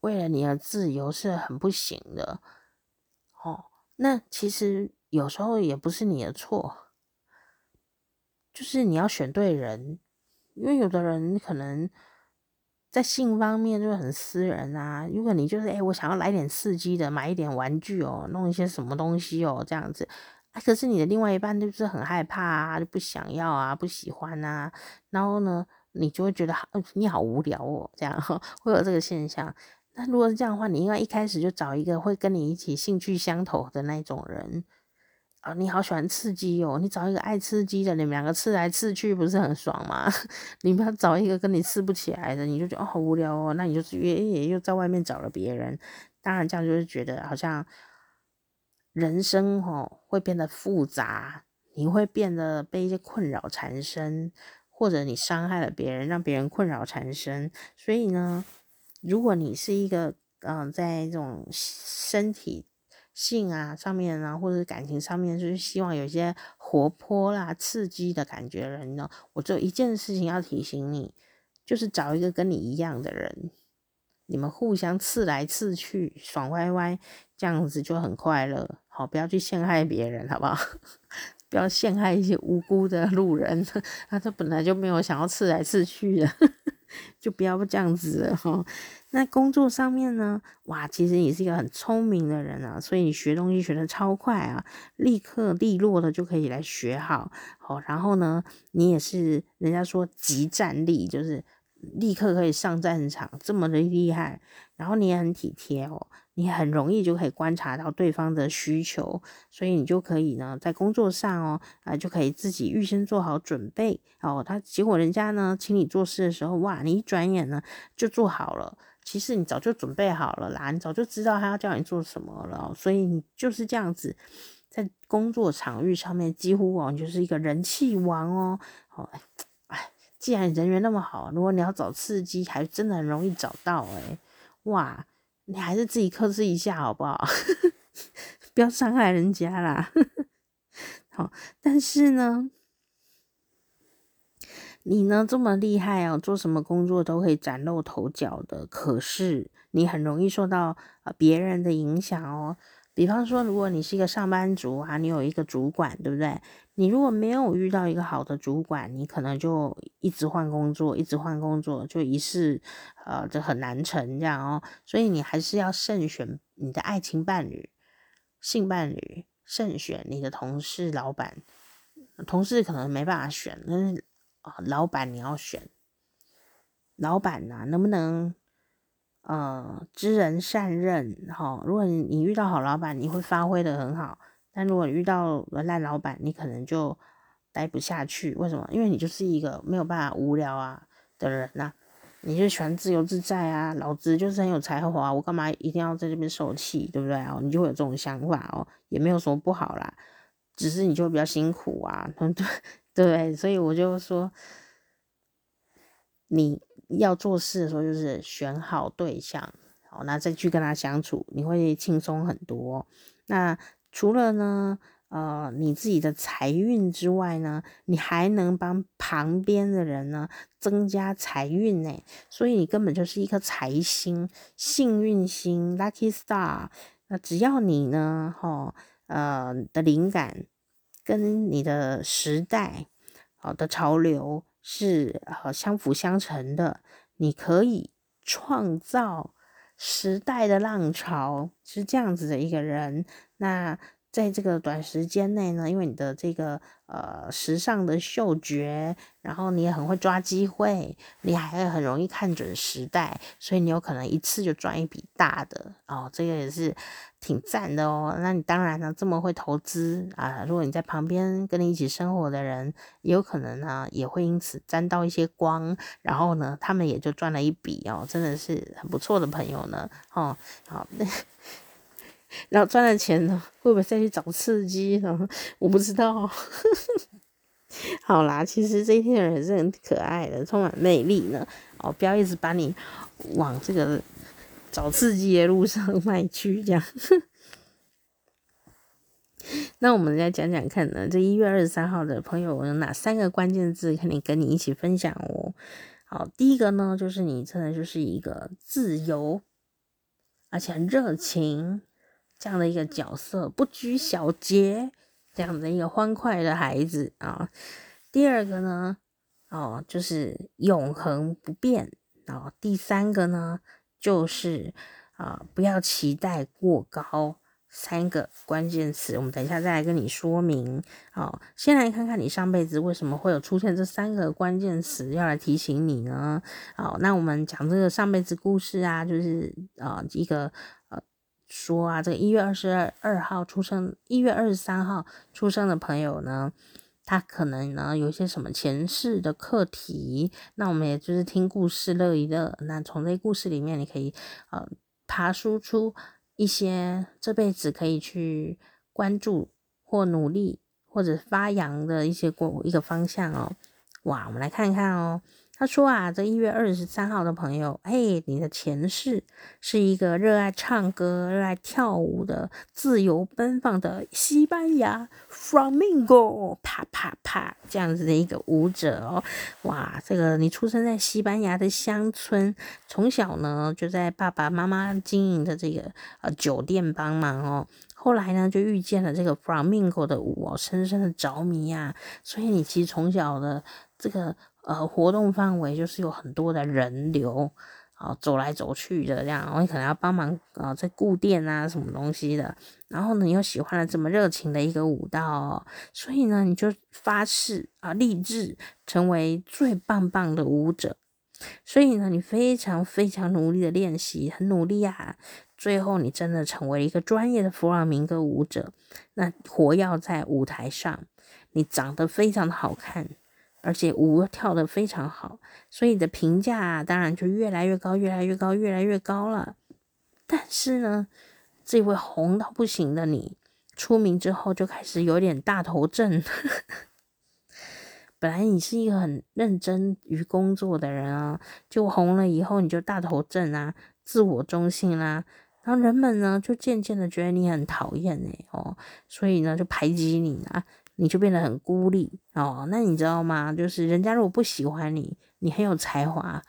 为了你的自由是很不行的。哦，那其实有时候也不是你的错，就是你要选对人。因为有的人可能在性方面就很私人啊，如果你就是哎、我想要来点刺激的，买一点玩具哦，弄一些什么东西哦，这样子，啊，可是你的另外一半就是很害怕啊，就不想要啊，不喜欢啊，然后呢，你就会觉得你好无聊哦，这样会有这个现象。那如果是这样的话，你应该一开始就找一个会跟你一起兴趣相投的那种人。啊，你好喜欢刺激哦！你找一个爱刺激的，你们两个刺来刺去，不是很爽吗？你不要找一个跟你刺不起来的，你就觉得哦好无聊哦，那你就是约也又在外面找了别人。当然这样就是觉得好像人生哦会变得复杂，你会变得被一些困扰缠身，或者你伤害了别人，让别人困扰缠身。所以呢，如果你是一个嗯、在这种身体。性啊，上面啊，或者是感情上面，就是希望有一些活泼啦、刺激的感觉的人呢。我只有一件事情要提醒你，就是找一个跟你一样的人，你们互相刺来刺去，爽歪歪，这样子就很快乐。好，不要去陷害别人，好不好？不要陷害一些无辜的路人，他这本来就没有想要刺来刺去的。就不要这样子了哈。那工作上面呢，哇，其实你是一个很聪明的人啊，所以你学东西学得超快啊，立刻利落的就可以来学好。好，然后呢，你也是人家说即战力，就是立刻可以上战场，这么的厉害。然后你也很体贴哦。你很容易就可以观察到对方的需求，所以你就可以呢，在工作上哦，啊，就可以自己预先做好准备哦。他结果人家呢，请你做事的时候，哇，你一转眼呢就做好了。其实你早就准备好了啦，你早就知道他要叫你做什么了，所以你就是这样子，在工作场域上面几乎哦，你就是一个人气王哦。哦，哎，既然人缘那么好，如果你要找刺激，还真的很容易找到诶。哇。你还是自己克制一下好不好？不要伤害人家啦。好，但是呢，你呢这么厉害哦，做什么工作都可以崭露头角的。可是你很容易受到呃别人的影响哦。比方说，如果你是一个上班族啊，你有一个主管，对不对？你如果没有遇到一个好的主管，你可能就一直换工作，一直换工作，就一事呃就很难成这样哦。所以你还是要慎选你的爱情伴侣、性伴侣，慎选你的同事、老板。同事可能没办法选，但是啊，老板你要选。老板呐、能不能？呃，知人善任，哈，如果你遇到好老板，你会发挥得很好；但如果遇到了烂老板，你可能就待不下去。为什么？因为你就是一个没有办法无聊啊的人呐、你就喜欢自由自在啊，老子就是很有才华，我干嘛一定要在这边受气，对不对哦？你就会有这种想法哦，也没有什么不好啦，只是你就比较辛苦啊，对对，所以我就说你。要做事的时候，就是选好对象，好，那再去跟他相处，你会轻松很多。那除了呢，呃，你自己的财运之外呢，你还能帮旁边的人呢增加财运呢，所以你根本就是一颗财星、幸运星 （lucky star）。那只要你呢，哈，呃的灵感跟你的时代好的潮流。是呃相辅相成的，你可以创造时代的浪潮，是这样子的一个人。那在这个短时间内呢，因为你的这个呃时尚的嗅觉，然后你也很会抓机会，你还会很容易看准时代，所以你有可能一次就赚一笔大的哦，这个也是。挺赞的哦，那你当然呢，这么会投资啊，如果你在旁边跟你一起生活的人，有可能呢也会因此沾到一些光，然后呢，他们也就赚了一笔哦，真的是很不错的朋友呢，哦，好，那 然后赚了钱呢，会不会再去找刺激呢？我不知道。好啦，其实这一天的人是很可爱的，充满魅力呢，哦，不要一直把你往这个。找刺激的路上 迈去，这样。那我们来讲讲看呢，这一月二十三号的朋友有哪三个关键字，肯定跟你一起分享哦。好，第一个呢，就是你真的就是一个自由而且很热情这样的一个角色，不拘小节这样的一个欢快的孩子啊。第二个呢，哦，就是永恒不变。哦，第三个呢？就是啊、不要期待过高。三个关键词，我们等一下再来跟你说明。好，先来看看你上辈子为什么会有出现这三个关键词，要来提醒你呢？好，那我们讲这个上辈子故事啊，就是啊、呃，一个呃说啊，这个一月二十二号出生，一月二十三号出生的朋友呢。他可能呢有一些什么前世的课题，那我们也就是听故事乐一乐。那从这故事里面，你可以呃爬输出一些这辈子可以去关注或努力或者发扬的一些过一个方向哦。哇，我们来看一看哦。他说啊，这一月二十三号的朋友，嘿，你的前世是一个热爱唱歌、热爱跳舞的自由奔放的西班牙 Flamenco 啪啪啪这样子的一个舞者哦。哇，这个你出生在西班牙的乡村，从小呢就在爸爸妈妈经营的这个呃酒店帮忙哦。后来呢就遇见了这个 Flamenco 的舞哦，深深的着迷啊。所以你其实从小的这个。呃活动范围就是有很多的人流。啊，走来走去的这样，我可能要帮忙啊，在顾店啊，什么东西的。然后呢，你又喜欢了这么热情的一个舞蹈哦，所以呢，你就发誓啊，立志成为最棒棒的舞者。所以呢，你非常非常努力的练习，很努力啊。最后，你真的成为一个专业的弗朗明哥舞者，那活跃在舞台上，你长得非常的好看。而且舞跳得非常好，所以你的评价啊，当然就越来越高，越来越高，越来越高了。但是呢，这位红到不行的你，出名之后就开始有点大头症。本来你是一个很认真于工作的人啊，就红了以后你就大头症啊，自我中心啦，然后人们呢就渐渐的觉得你很讨厌哎哦，所以呢就排挤你啊。你就变得很孤立哦，那你知道吗？就是人家如果不喜欢你，你很有才华，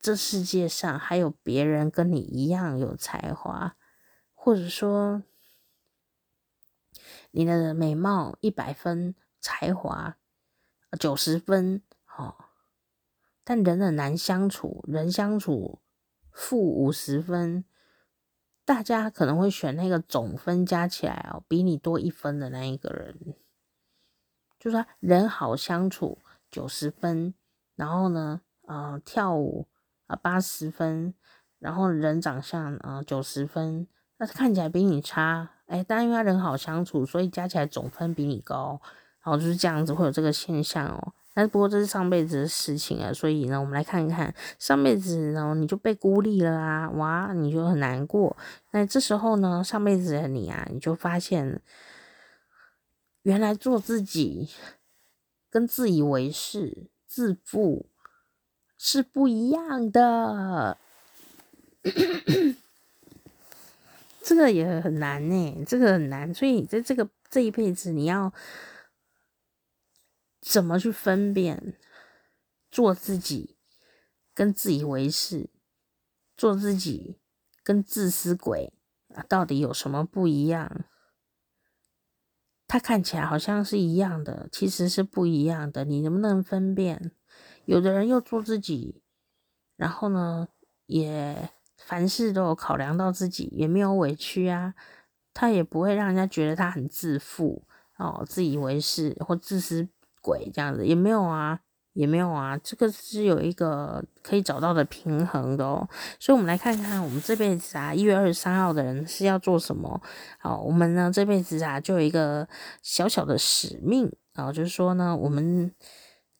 这世界上还有别人跟你一样有才华，或者说你的美貌一百分，才华九十分，哦，但人很难相处，人相处负五十分。大家可能会选那个总分加起来哦，比你多一分的那一个人，就说人好相处九十分，然后呢，呃，跳舞啊八十分，然后人长相啊九十分，但是看起来比你差，哎，但因为他人好相处，所以加起来总分比你高，然后就是这样子会有这个现象哦。但是不过这是上辈子的事情啊，所以呢，我们来看一看上辈子呢，你就被孤立了啊，哇，你就很难过。那这时候呢，上辈子的你啊，你就发现原来做自己跟自以为是、自负是不一样的。这个也很难呢，这个很难。所以在这个这一辈子，你要。怎么去分辨做自己跟自以为是，做自己跟自私鬼啊，到底有什么不一样？它看起来好像是一样的，其实是不一样的。你能不能分辨？有的人又做自己，然后呢，也凡事都有考量到自己，也没有委屈啊，他也不会让人家觉得他很自负哦，自以为是或自私。鬼这样子也没有啊，也没有啊，这个是有一个可以找到的平衡的哦。所以，我们来看看我们这辈子啊，一月二十三号的人是要做什么？好，我们呢这辈子啊，就有一个小小的使命啊，就是说呢，我们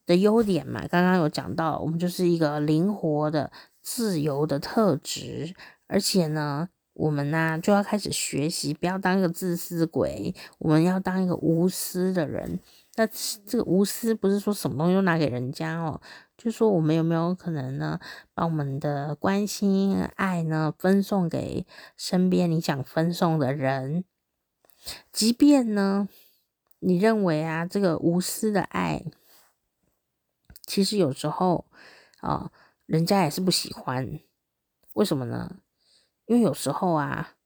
的优点嘛，刚刚有讲到，我们就是一个灵活的、自由的特质，而且呢，我们呢就要开始学习，不要当一个自私鬼，我们要当一个无私的人。那这个无私不是说什么东西都拿给人家哦，就说我们有没有可能呢，把我们的关心、爱呢分送给身边你想分送的人，即便呢，你认为啊，这个无私的爱，其实有时候啊，人家也是不喜欢，为什么呢？因为有时候啊。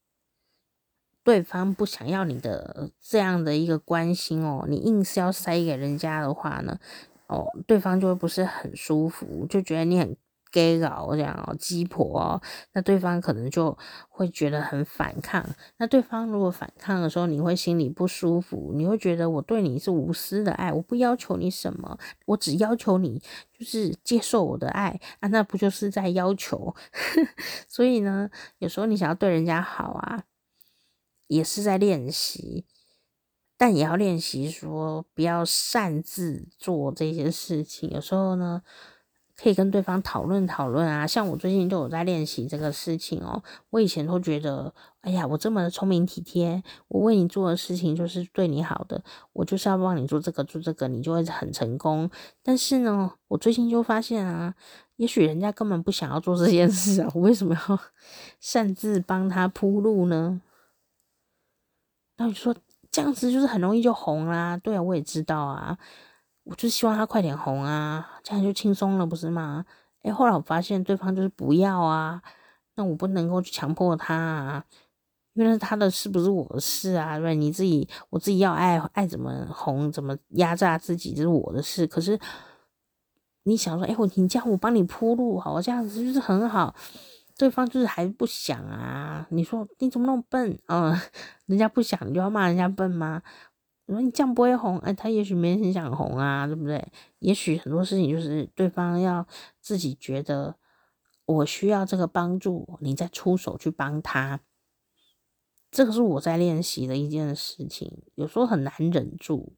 对方不想要你的这样的一个关心哦，你硬是要塞给人家的话呢，哦，对方就会不是很舒服，就觉得你很 gay 佬这样哦，鸡婆哦，那对方可能就会觉得很反抗。那对方如果反抗的时候，你会心里不舒服，你会觉得我对你是无私的爱，我不要求你什么，我只要求你就是接受我的爱啊，那不就是在要求？所以呢，有时候你想要对人家好啊。也是在练习，但也要练习说不要擅自做这些事情。有时候呢，可以跟对方讨论讨论啊。像我最近就有在练习这个事情哦。我以前都觉得，哎呀，我这么聪明体贴，我为你做的事情就是对你好的，我就是要帮你做这个做这个，你就会很成功。但是呢，我最近就发现啊，也许人家根本不想要做这件事啊，我为什么要 擅自帮他铺路呢？然后你说这样子就是很容易就红啦，对啊，我也知道啊，我就希望他快点红啊，这样就轻松了，不是吗？诶，后来我发现对方就是不要啊，那我不能够去强迫他啊，因为他的事，不是我的事啊，对，你自己，我自己要爱爱怎么红，怎么压榨自己，这是我的事。可是你想说，哎、我你这样我帮你铺路，好，这样子就是很好。对方就是还不想啊，你说你怎么那么笨？嗯，人家不想，你就要骂人家笨吗？我说你这样不会红，哎，他也许没很想红啊，对不对？也许很多事情就是对方要自己觉得我需要这个帮助，你再出手去帮他。这个是我在练习的一件事情，有时候很难忍住，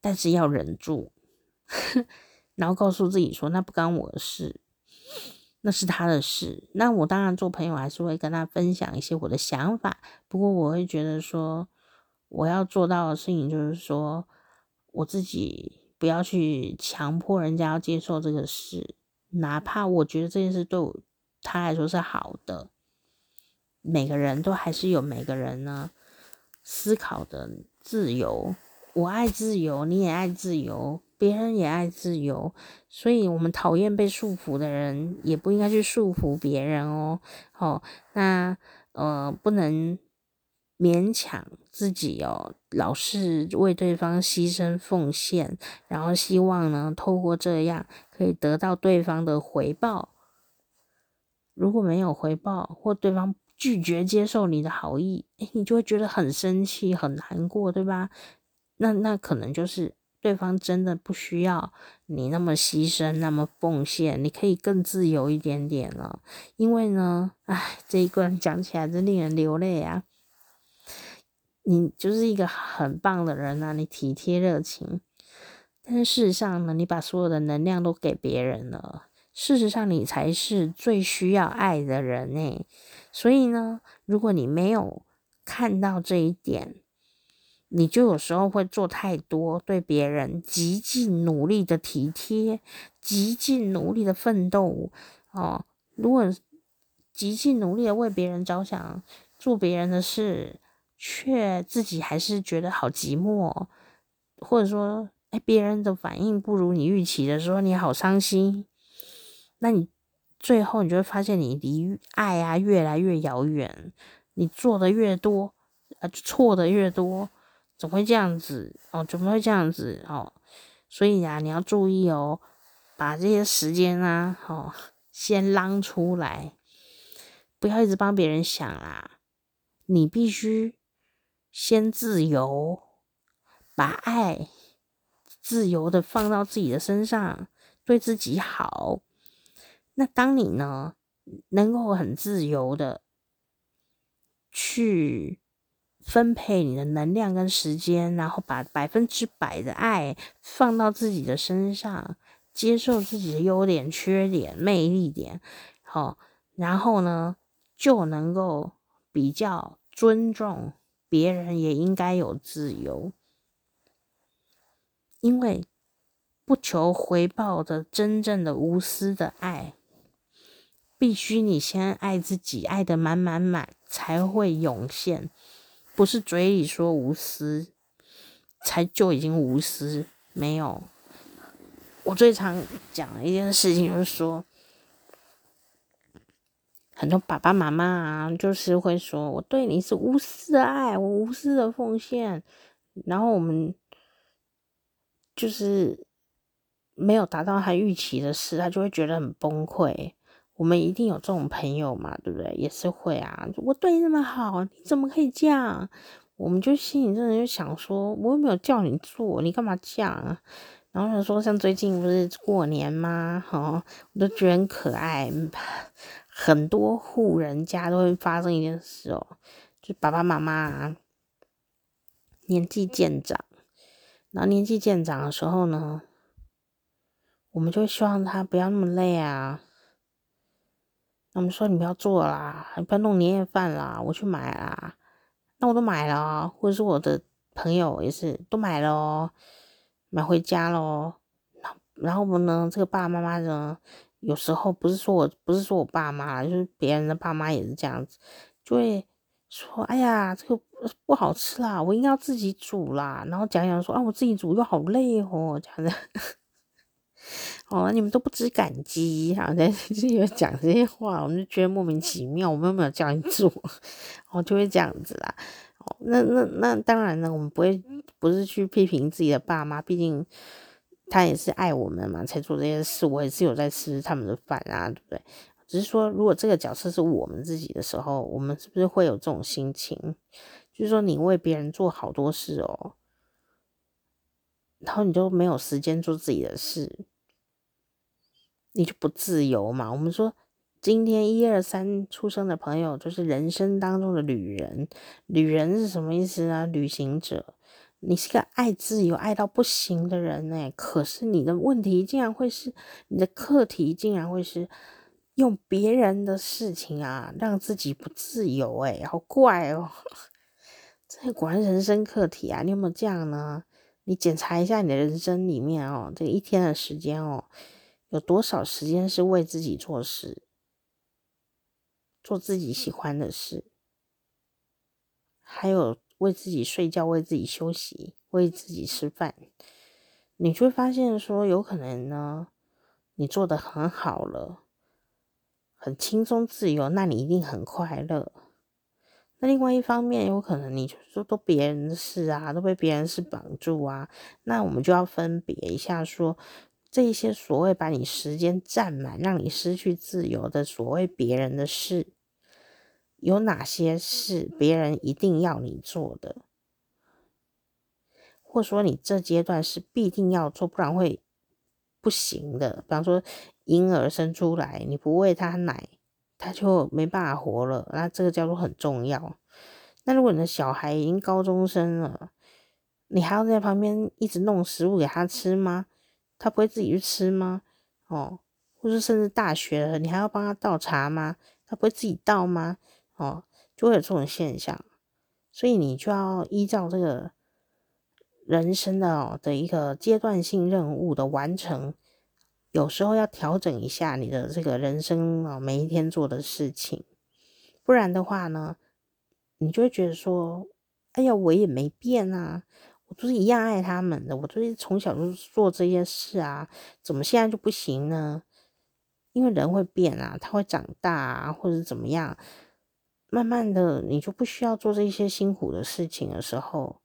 但是要忍住，然后告诉自己说那不干我的事。那是他的事，那我当然做朋友还是会跟他分享一些我的想法。不过我会觉得说，我要做到的事情就是说，我自己不要去强迫人家要接受这个事，哪怕我觉得这件事对我他来说是好的。每个人都还是有每个人呢思考的自由，我爱自由，你也爱自由。别人也爱自由，所以我们讨厌被束缚的人，也不应该去束缚别人哦。好，那呃，不能勉强自己哦，老是为对方牺牲奉献，然后希望呢，透过这样可以得到对方的回报。如果没有回报，或对方拒绝接受你的好意，诶，你就会觉得很生气、很难过，对吧？那那可能就是。对方真的不需要你那么牺牲，那么奉献，你可以更自由一点点了。因为呢，哎，这一段讲起来真令人流泪啊！你就是一个很棒的人啊，你体贴热情，但是事实上呢，你把所有的能量都给别人了。事实上，你才是最需要爱的人呢。所以呢，如果你没有看到这一点，你就有时候会做太多，对别人极尽努力的体贴，极尽努力的奋斗哦。如果极尽努力的为别人着想，做别人的事，却自己还是觉得好寂寞，或者说，哎，别人的反应不如你预期的时候，你好伤心。那你最后你就会发现，你离爱啊越来越遥远。你做的越多，啊，错的越多。怎么会这样子哦？怎么会这样子哦？所以呀、啊，你要注意哦，把这些时间啊，哦，先浪出来，不要一直帮别人想啦。你必须先自由，把爱自由的放到自己的身上，对自己好。那当你呢，能够很自由的去。分配你的能量跟时间，然后把百分之百的爱放到自己的身上，接受自己的优点、缺点、魅力点，好，然后呢，就能够比较尊重别人，也应该有自由，因为不求回报的真正的无私的爱，必须你先爱自己，爱的满满满，才会涌现。不是嘴里说无私，才就已经无私。没有，我最常讲的一件事情就是说，很多爸爸妈妈啊，就是会说我对你是无私的爱，我无私的奉献，然后我们就是没有达到他预期的事，他就会觉得很崩溃。我们一定有这种朋友嘛，对不对？也是会啊，我对你那么好，你怎么可以这样？我们就心里真的就想说，我又没有叫你做，你干嘛这样啊？然后想说，像最近不是过年吗？哦，我都觉得很可爱。很多户人家都会发生一件事哦，就爸爸妈妈，年纪渐长，然后年纪渐长的时候呢，我们就希望他不要那么累啊。我们说，你不要做啦，你不要弄年夜饭啦，我去买啦。那我都买了，或者是我的朋友也是都买了哦，买回家咯。然后我呢，这个爸爸妈妈呢，有时候不是说我不是说我爸妈，就是别人的爸妈也是这样子，就会说：“哎呀，这个不好吃啦，我应该要自己煮啦。”然后讲讲说：“啊，我自己煮又好累哦。”这样子。哦，你们都不知感激，好像就有讲这些话，我们就觉得莫名其妙。我们有没有叫你做？哦，就会这样子啦。哦，那那那当然呢，我们不会不是去批评自己的爸妈，毕竟他也是爱我们嘛，才做这些事。我也是有在吃他们的饭啊，对不对？只是说，如果这个角色是我们自己的时候，我们是不是会有这种心情？就是说，你为别人做好多事哦，然后你就没有时间做自己的事，你就不自由嘛。我们说，今天一二三出生的朋友，就是人生当中的旅人。旅人是什么意思呢？旅行者。你是个爱自由爱到不行的人哎，可是你的问题竟然会是，你的课题竟然会是用别人的事情啊，让自己不自由哎，好怪哦！这果然人生课题啊，你有没有这样呢？你检查一下你的人生里面哦，这一天的时间哦，有多少时间是为自己做事，做自己喜欢的事，还有。为自己睡觉，为自己休息，为自己吃饭，你就会发现说，有可能呢，你做得很好了，很轻松自由，那你一定很快乐。那另外一方面，有可能你就说都别人的事啊，都被别人事绑住啊，那我们就要分别一下说，说这些所谓把你时间占满，让你失去自由的所谓别人的事。有哪些是别人一定要你做的，或者说你这阶段是必定要做，不然会不行的。比方说婴儿生出来，你不喂他奶，他就没办法活了，那这个叫做很重要。那如果你的小孩已经高中生了，你还要在旁边一直弄食物给他吃吗？他不会自己去吃吗？哦，或者甚至大学了，你还要帮他倒茶吗？他不会自己倒吗？哦，就会有这种现象，所以你就要依照这个人生的哦的一个阶段性任务的完成，有时候要调整一下你的这个人生啊，每一天做的事情，不然的话呢，你就会觉得说，哎呀，我也没变啊，我都是一样爱他们的，我都是从小就做这些事啊，怎么现在就不行呢？因为人会变啊，他会长大啊，或者怎么样。慢慢的，你就不需要做这些辛苦的事情的时候，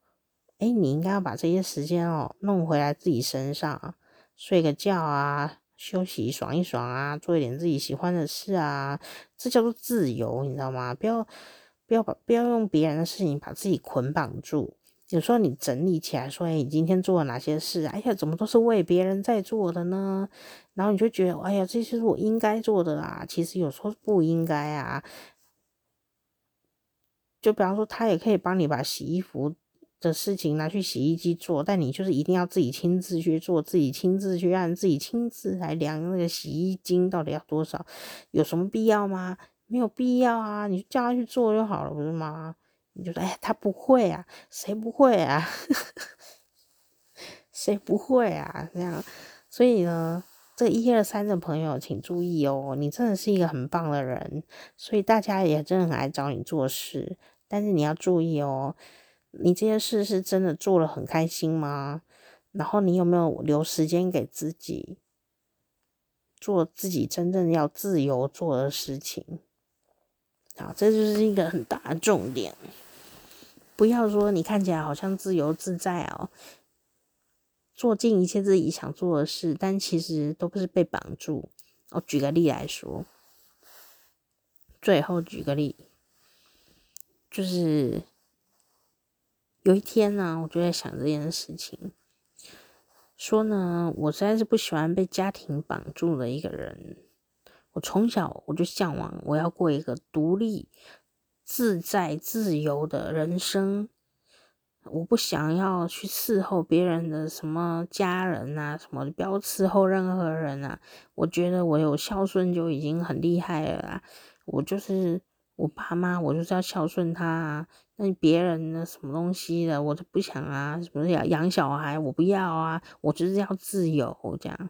哎，你应该要把这些时间哦弄回来自己身上，睡个觉啊，休息爽一爽啊，做一点自己喜欢的事啊，这叫做自由，你知道吗？不要不要把不要用别人的事情把自己捆绑住。有时候你整理起来说，哎，你今天做了哪些事？哎呀，怎么都是为别人在做的呢？然后你就觉得，哎呀，这些是我应该做的啊，其实有时候不应该啊。就比方说，他也可以帮你把洗衣服的事情拿去洗衣机做，但你就是一定要自己亲自去做，自己亲自去按，自己亲自来量那个洗衣精到底要多少，有什么必要吗？没有必要啊，你就叫他去做就好了，不是吗？你就说，哎，他不会啊，谁不会啊？谁不会啊？这样，所以呢，这一二三的朋友请注意哦，你真的是一个很棒的人，所以大家也真的很爱找你做事。但是你要注意哦，你这件事是真的做了很开心吗？然后你有没有留时间给自己做自己真正要自由做的事情？好，这就是一个很大的重点。不要说你看起来好像自由自在哦，做尽一切自己想做的事，但其实都不是被绑住。我举个例来说，最后举个例。就是有一天呢，我就在想这件事情，说呢，我实在是不喜欢被家庭绑住的一个人。我从小我就向往，我要过一个独立、自在、自由的人生。我不想要去伺候别人的什么家人啊，什么不要伺候任何人啊。我觉得我有孝顺就已经很厉害了啦。我就是。我爸妈，我就是要孝顺他啊。那别人的什么东西的，我都不想啊。什么要养小孩，我不要啊。我就是要自由这样。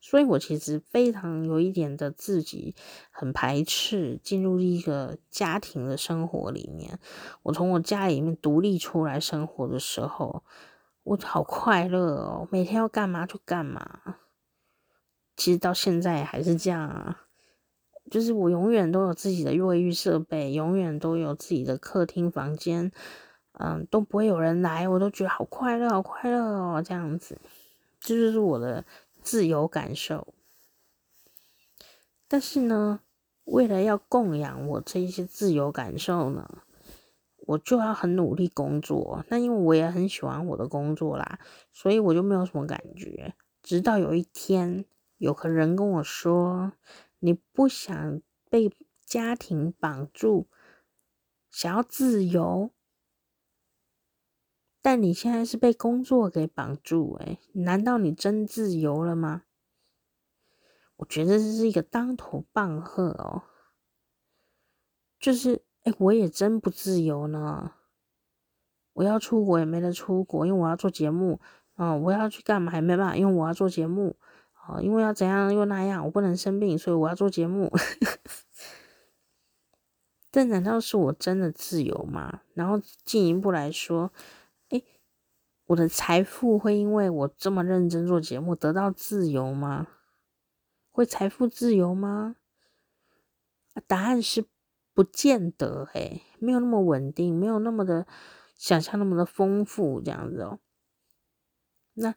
所以我其实非常有一点的自己很排斥进入一个家庭的生活里面。我从我家里面独立出来生活的时候，我好快乐哦，每天要干嘛就干嘛。其实到现在还是这样啊。就是我永远都有自己的卫浴设备，永远都有自己的客厅房间，嗯，都不会有人来，我都觉得好快乐，好快乐哦，这样子。这就是我的自由感受。但是呢，为了要供养我这一些自由感受呢，我就要很努力工作。那因为我也很喜欢我的工作啦，所以我就没有什么感觉。直到有一天，有个人跟我说：“你不想被家庭绑住，想要自由，但你现在是被工作给绑住，诶，难道你真自由了吗？”我觉得这是一个当头棒喝哦，就是哎，我也真不自由呢。我要出国也没得出国，因为我要做节目啊、哦。我要去干嘛还没办法，因为我要做节目、哦。因为要怎样又那样，我不能生病，所以我要做节目。这难道是我真的自由吗？然后进一步来说，哎，我的财富会因为我这么认真做节目得到自由吗？会财富自由吗？答案是不见得，诶，没有那么稳定，没有那么的想象那么的丰富，这样子哦。那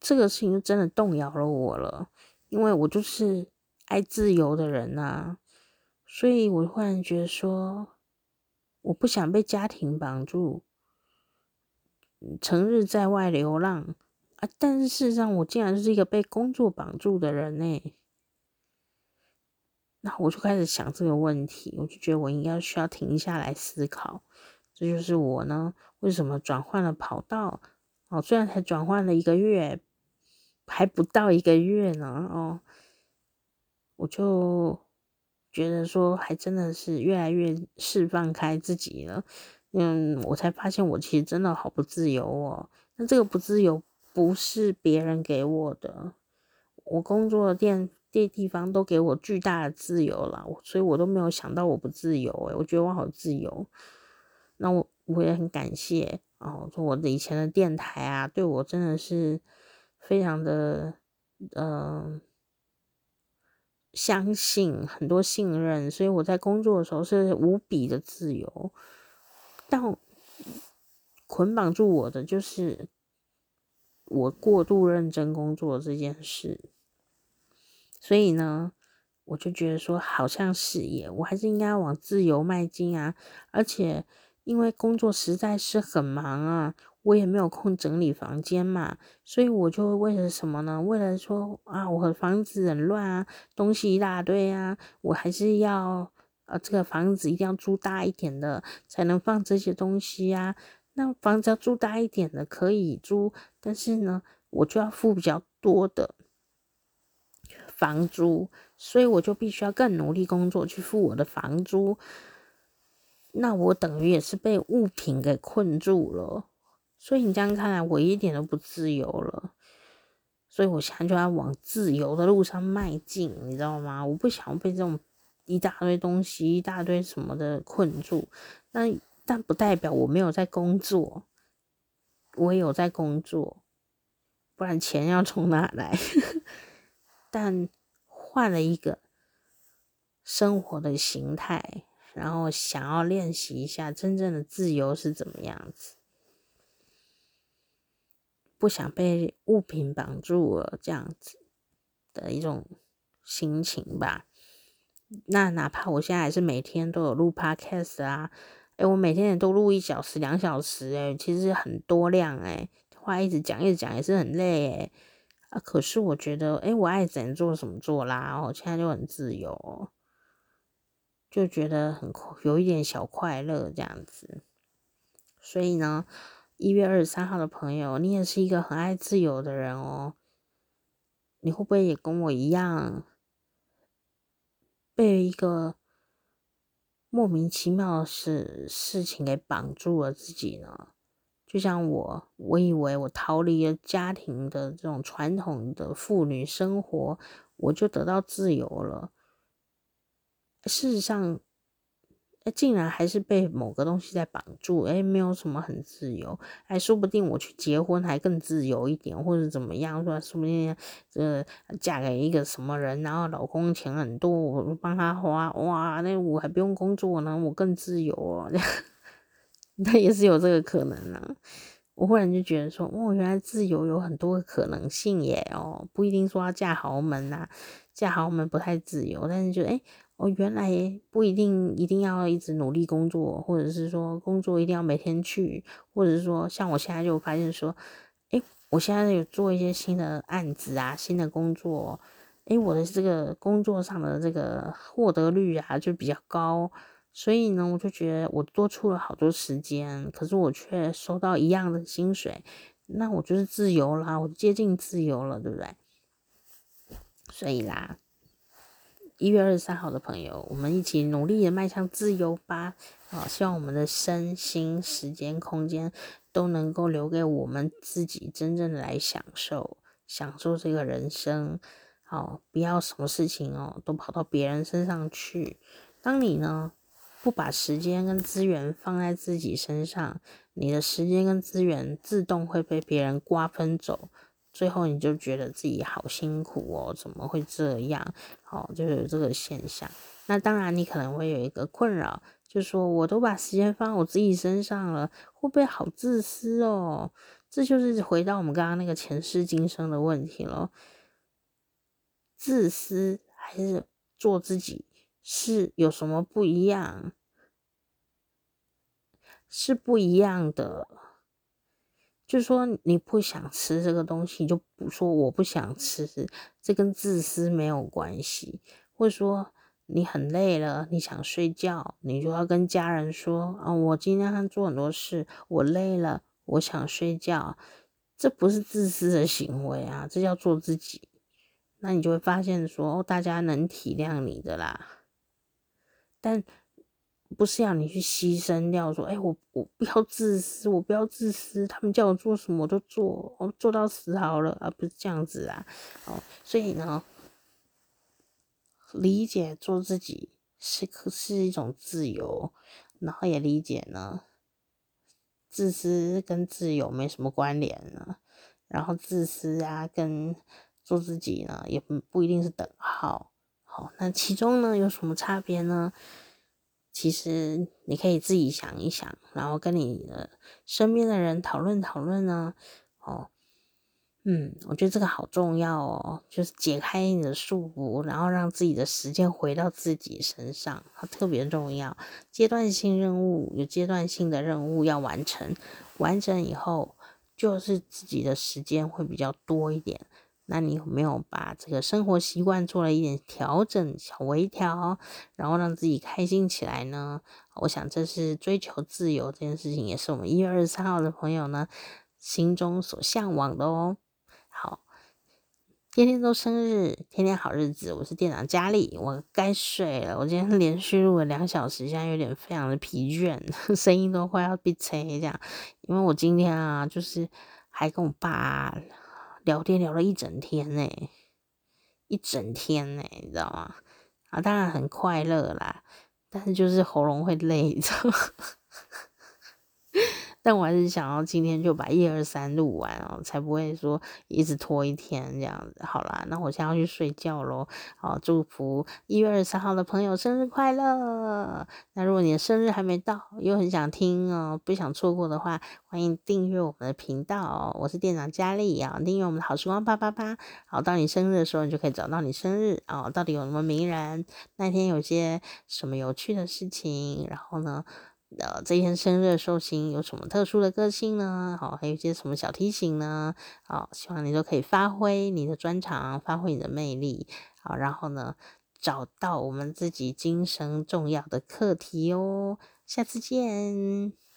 这个事情就真的动摇了我了，因为我就是爱自由的人呐，所以我忽然觉得说，我不想被家庭绑住，成日在外流浪啊！但是事实上，我竟然是一个被工作绑住的人呢。那我就开始想这个问题，我就觉得我应该需要停下来思考，这就是我呢，为什么转换了跑道？哦，虽然才转换了一个月，还不到一个月呢，哦，我就觉得说，还真的是越来越释放开自己了。嗯，我才发现我其实真的好不自由哦。那这个不自由不是别人给我的，我工作的店。这地方都给我巨大的自由了，所以我都没有想到我不自由诶，我觉得我好自由。那我我也很感谢哦，说我的以前的电台啊，对我真的是非常的嗯、呃、相信，很多信任，所以我在工作的时候是无比的自由。但捆绑住我的就是我过度认真工作这件事。所以呢，我就觉得说，好像是耶，我还是应该往自由迈进啊！而且，因为工作实在是很忙啊，我也没有空整理房间嘛，所以我就为了什么呢？为了说啊，我的房子很乱啊，东西一大堆啊，我还是要呃，这个房子一定要租大一点的，才能放这些东西啊。那房子要租大一点的可以租，但是呢，我就要付比较多的。房租，所以我就必须要更努力工作去付我的房租。那我等于也是被物品给困住了。所以你这样看来，我一点都不自由了。所以我现在就要往自由的路上迈进，你知道吗？我不想被这种一大堆东西、一大堆什么的困住。那但不代表我没有在工作，我也有在工作，不然钱要从哪来？但换了一个生活的形态，然后想要练习一下真正的自由是怎么样子，不想被物品绑住了，这样子的一种心情吧。那哪怕我现在还是每天都有录 podcast 啊，诶，我每天也都录一小时、两小时，诶，其实很多量，诶，话一直讲一直讲也是很累，诶。啊！可是我觉得，哎，我爱怎做什么做啦，哦，现在就很自由，就觉得很有一点小快乐这样子。所以呢，一月二十三号的朋友，你也是一个很爱自由的人哦。你会不会也跟我一样，被一个莫名其妙的事事情给绑住了自己呢？就像我，我以为我逃离了家庭的这种传统的妇女生活，我就得到自由了。事实上，竟然还是被某个东西在绑住，哎，没有什么很自由，哎，说不定我去结婚还更自由一点，或者怎么样，说说不定呃嫁给一个什么人，然后老公钱很多，我帮他花，哇，那我还不用工作呢，我更自由哦。那也是有这个可能啊，我忽然就觉得说，哦，原来自由有很多可能性耶，哦，不一定说要嫁豪门呐、啊，嫁豪门不太自由，但是就诶哦，原来不一定一定要一直努力工作，或者是说工作一定要每天去，或者是说像我现在就发现说，诶，我现在有做一些新的案子啊，新的工作，诶，我的这个工作上的这个获得率啊就比较高。所以呢，我就觉得我多出了好多时间，可是我却收到一样的薪水，那我就是自由啦，我接近自由了，对不对？所以啦，一月二十三号的朋友，我们一起努力的迈向自由吧！啊，希望我们的身心、时间、空间都能够留给我们自己，真正的来享受，享受这个人生。好，不要什么事情哦，都跑到别人身上去。当你呢，不把时间跟资源放在自己身上，你的时间跟资源自动会被别人瓜分走，最后你就觉得自己好辛苦哦，怎么会这样？好，就有这个现象。那当然，你可能会有一个困扰，就说我都把时间放我自己身上了，会不会好自私哦？这就是回到我们刚刚那个前世今生的问题咯。自私还是做自己？是有什么不一样？是不一样的。就是说你不想吃这个东西，就不说我不想吃，这跟自私没有关系。或者说你很累了，你想睡觉，你就要跟家人说啊，我今天做很多事，我累了，我想睡觉。这不是自私的行为啊，这叫做自己。那你就会发现说，哦，大家能体谅你的啦。但不是要你去牺牲掉，说，哎、我我不要自私，我不要自私，他们叫我做什么我都做，我做到死好了，而不是这样子啊。哦，所以呢，理解做自己是是一种自由，然后也理解呢，自私跟自由没什么关联呢。然后自私啊，跟做自己呢，也不不一定是等号。好，那其中呢有什么差别呢？其实你可以自己想一想，然后跟你的身边的人讨论讨论呢。哦，嗯，我觉得这个好重要哦，就是解开你的束缚，然后让自己的时间回到自己身上，特别重要。阶段性任务有阶段性的任务要完成，完成以后就是自己的时间会比较多一点。那你有没有把这个生活习惯做了一点调整、小微调，然后让自己开心起来呢？我想这是追求自由这件事情，也是我们一月二十三号的朋友呢心中所向往的哦。好，天天都生日，天天好日子，我是店长佳丽，我该睡了。我今天连续录了两小时，现在有点非常的疲倦，声音都快要闭塞这样，因为我今天啊，就是还跟我爸。聊天聊了一整天呢，一整天呢，你知道吗？啊，当然很快乐啦，但是就是喉咙会累，你知道吗？但我还是想要今天就把一二三录完哦，才不会说一直拖一天这样子。好啦，那我现在要去睡觉喽。好，祝福一月二十三号的朋友生日快乐。那如果你的生日还没到，又很想听哦，不想错过的话，欢迎订阅我们的频道。我是店长佳丽啊，订阅我们的好时光啪啪啪。好，到你生日的时候，你就可以找到你生日哦。到底有什么名人？那天有些什么有趣的事情？然后呢？呃，这一天生日寿星有什么特殊的个性呢？好，还有一些什么小提醒呢？好，希望你都可以发挥你的专长，发挥你的魅力，好，然后呢，找到我们自己今生重要的课题哦。下次见。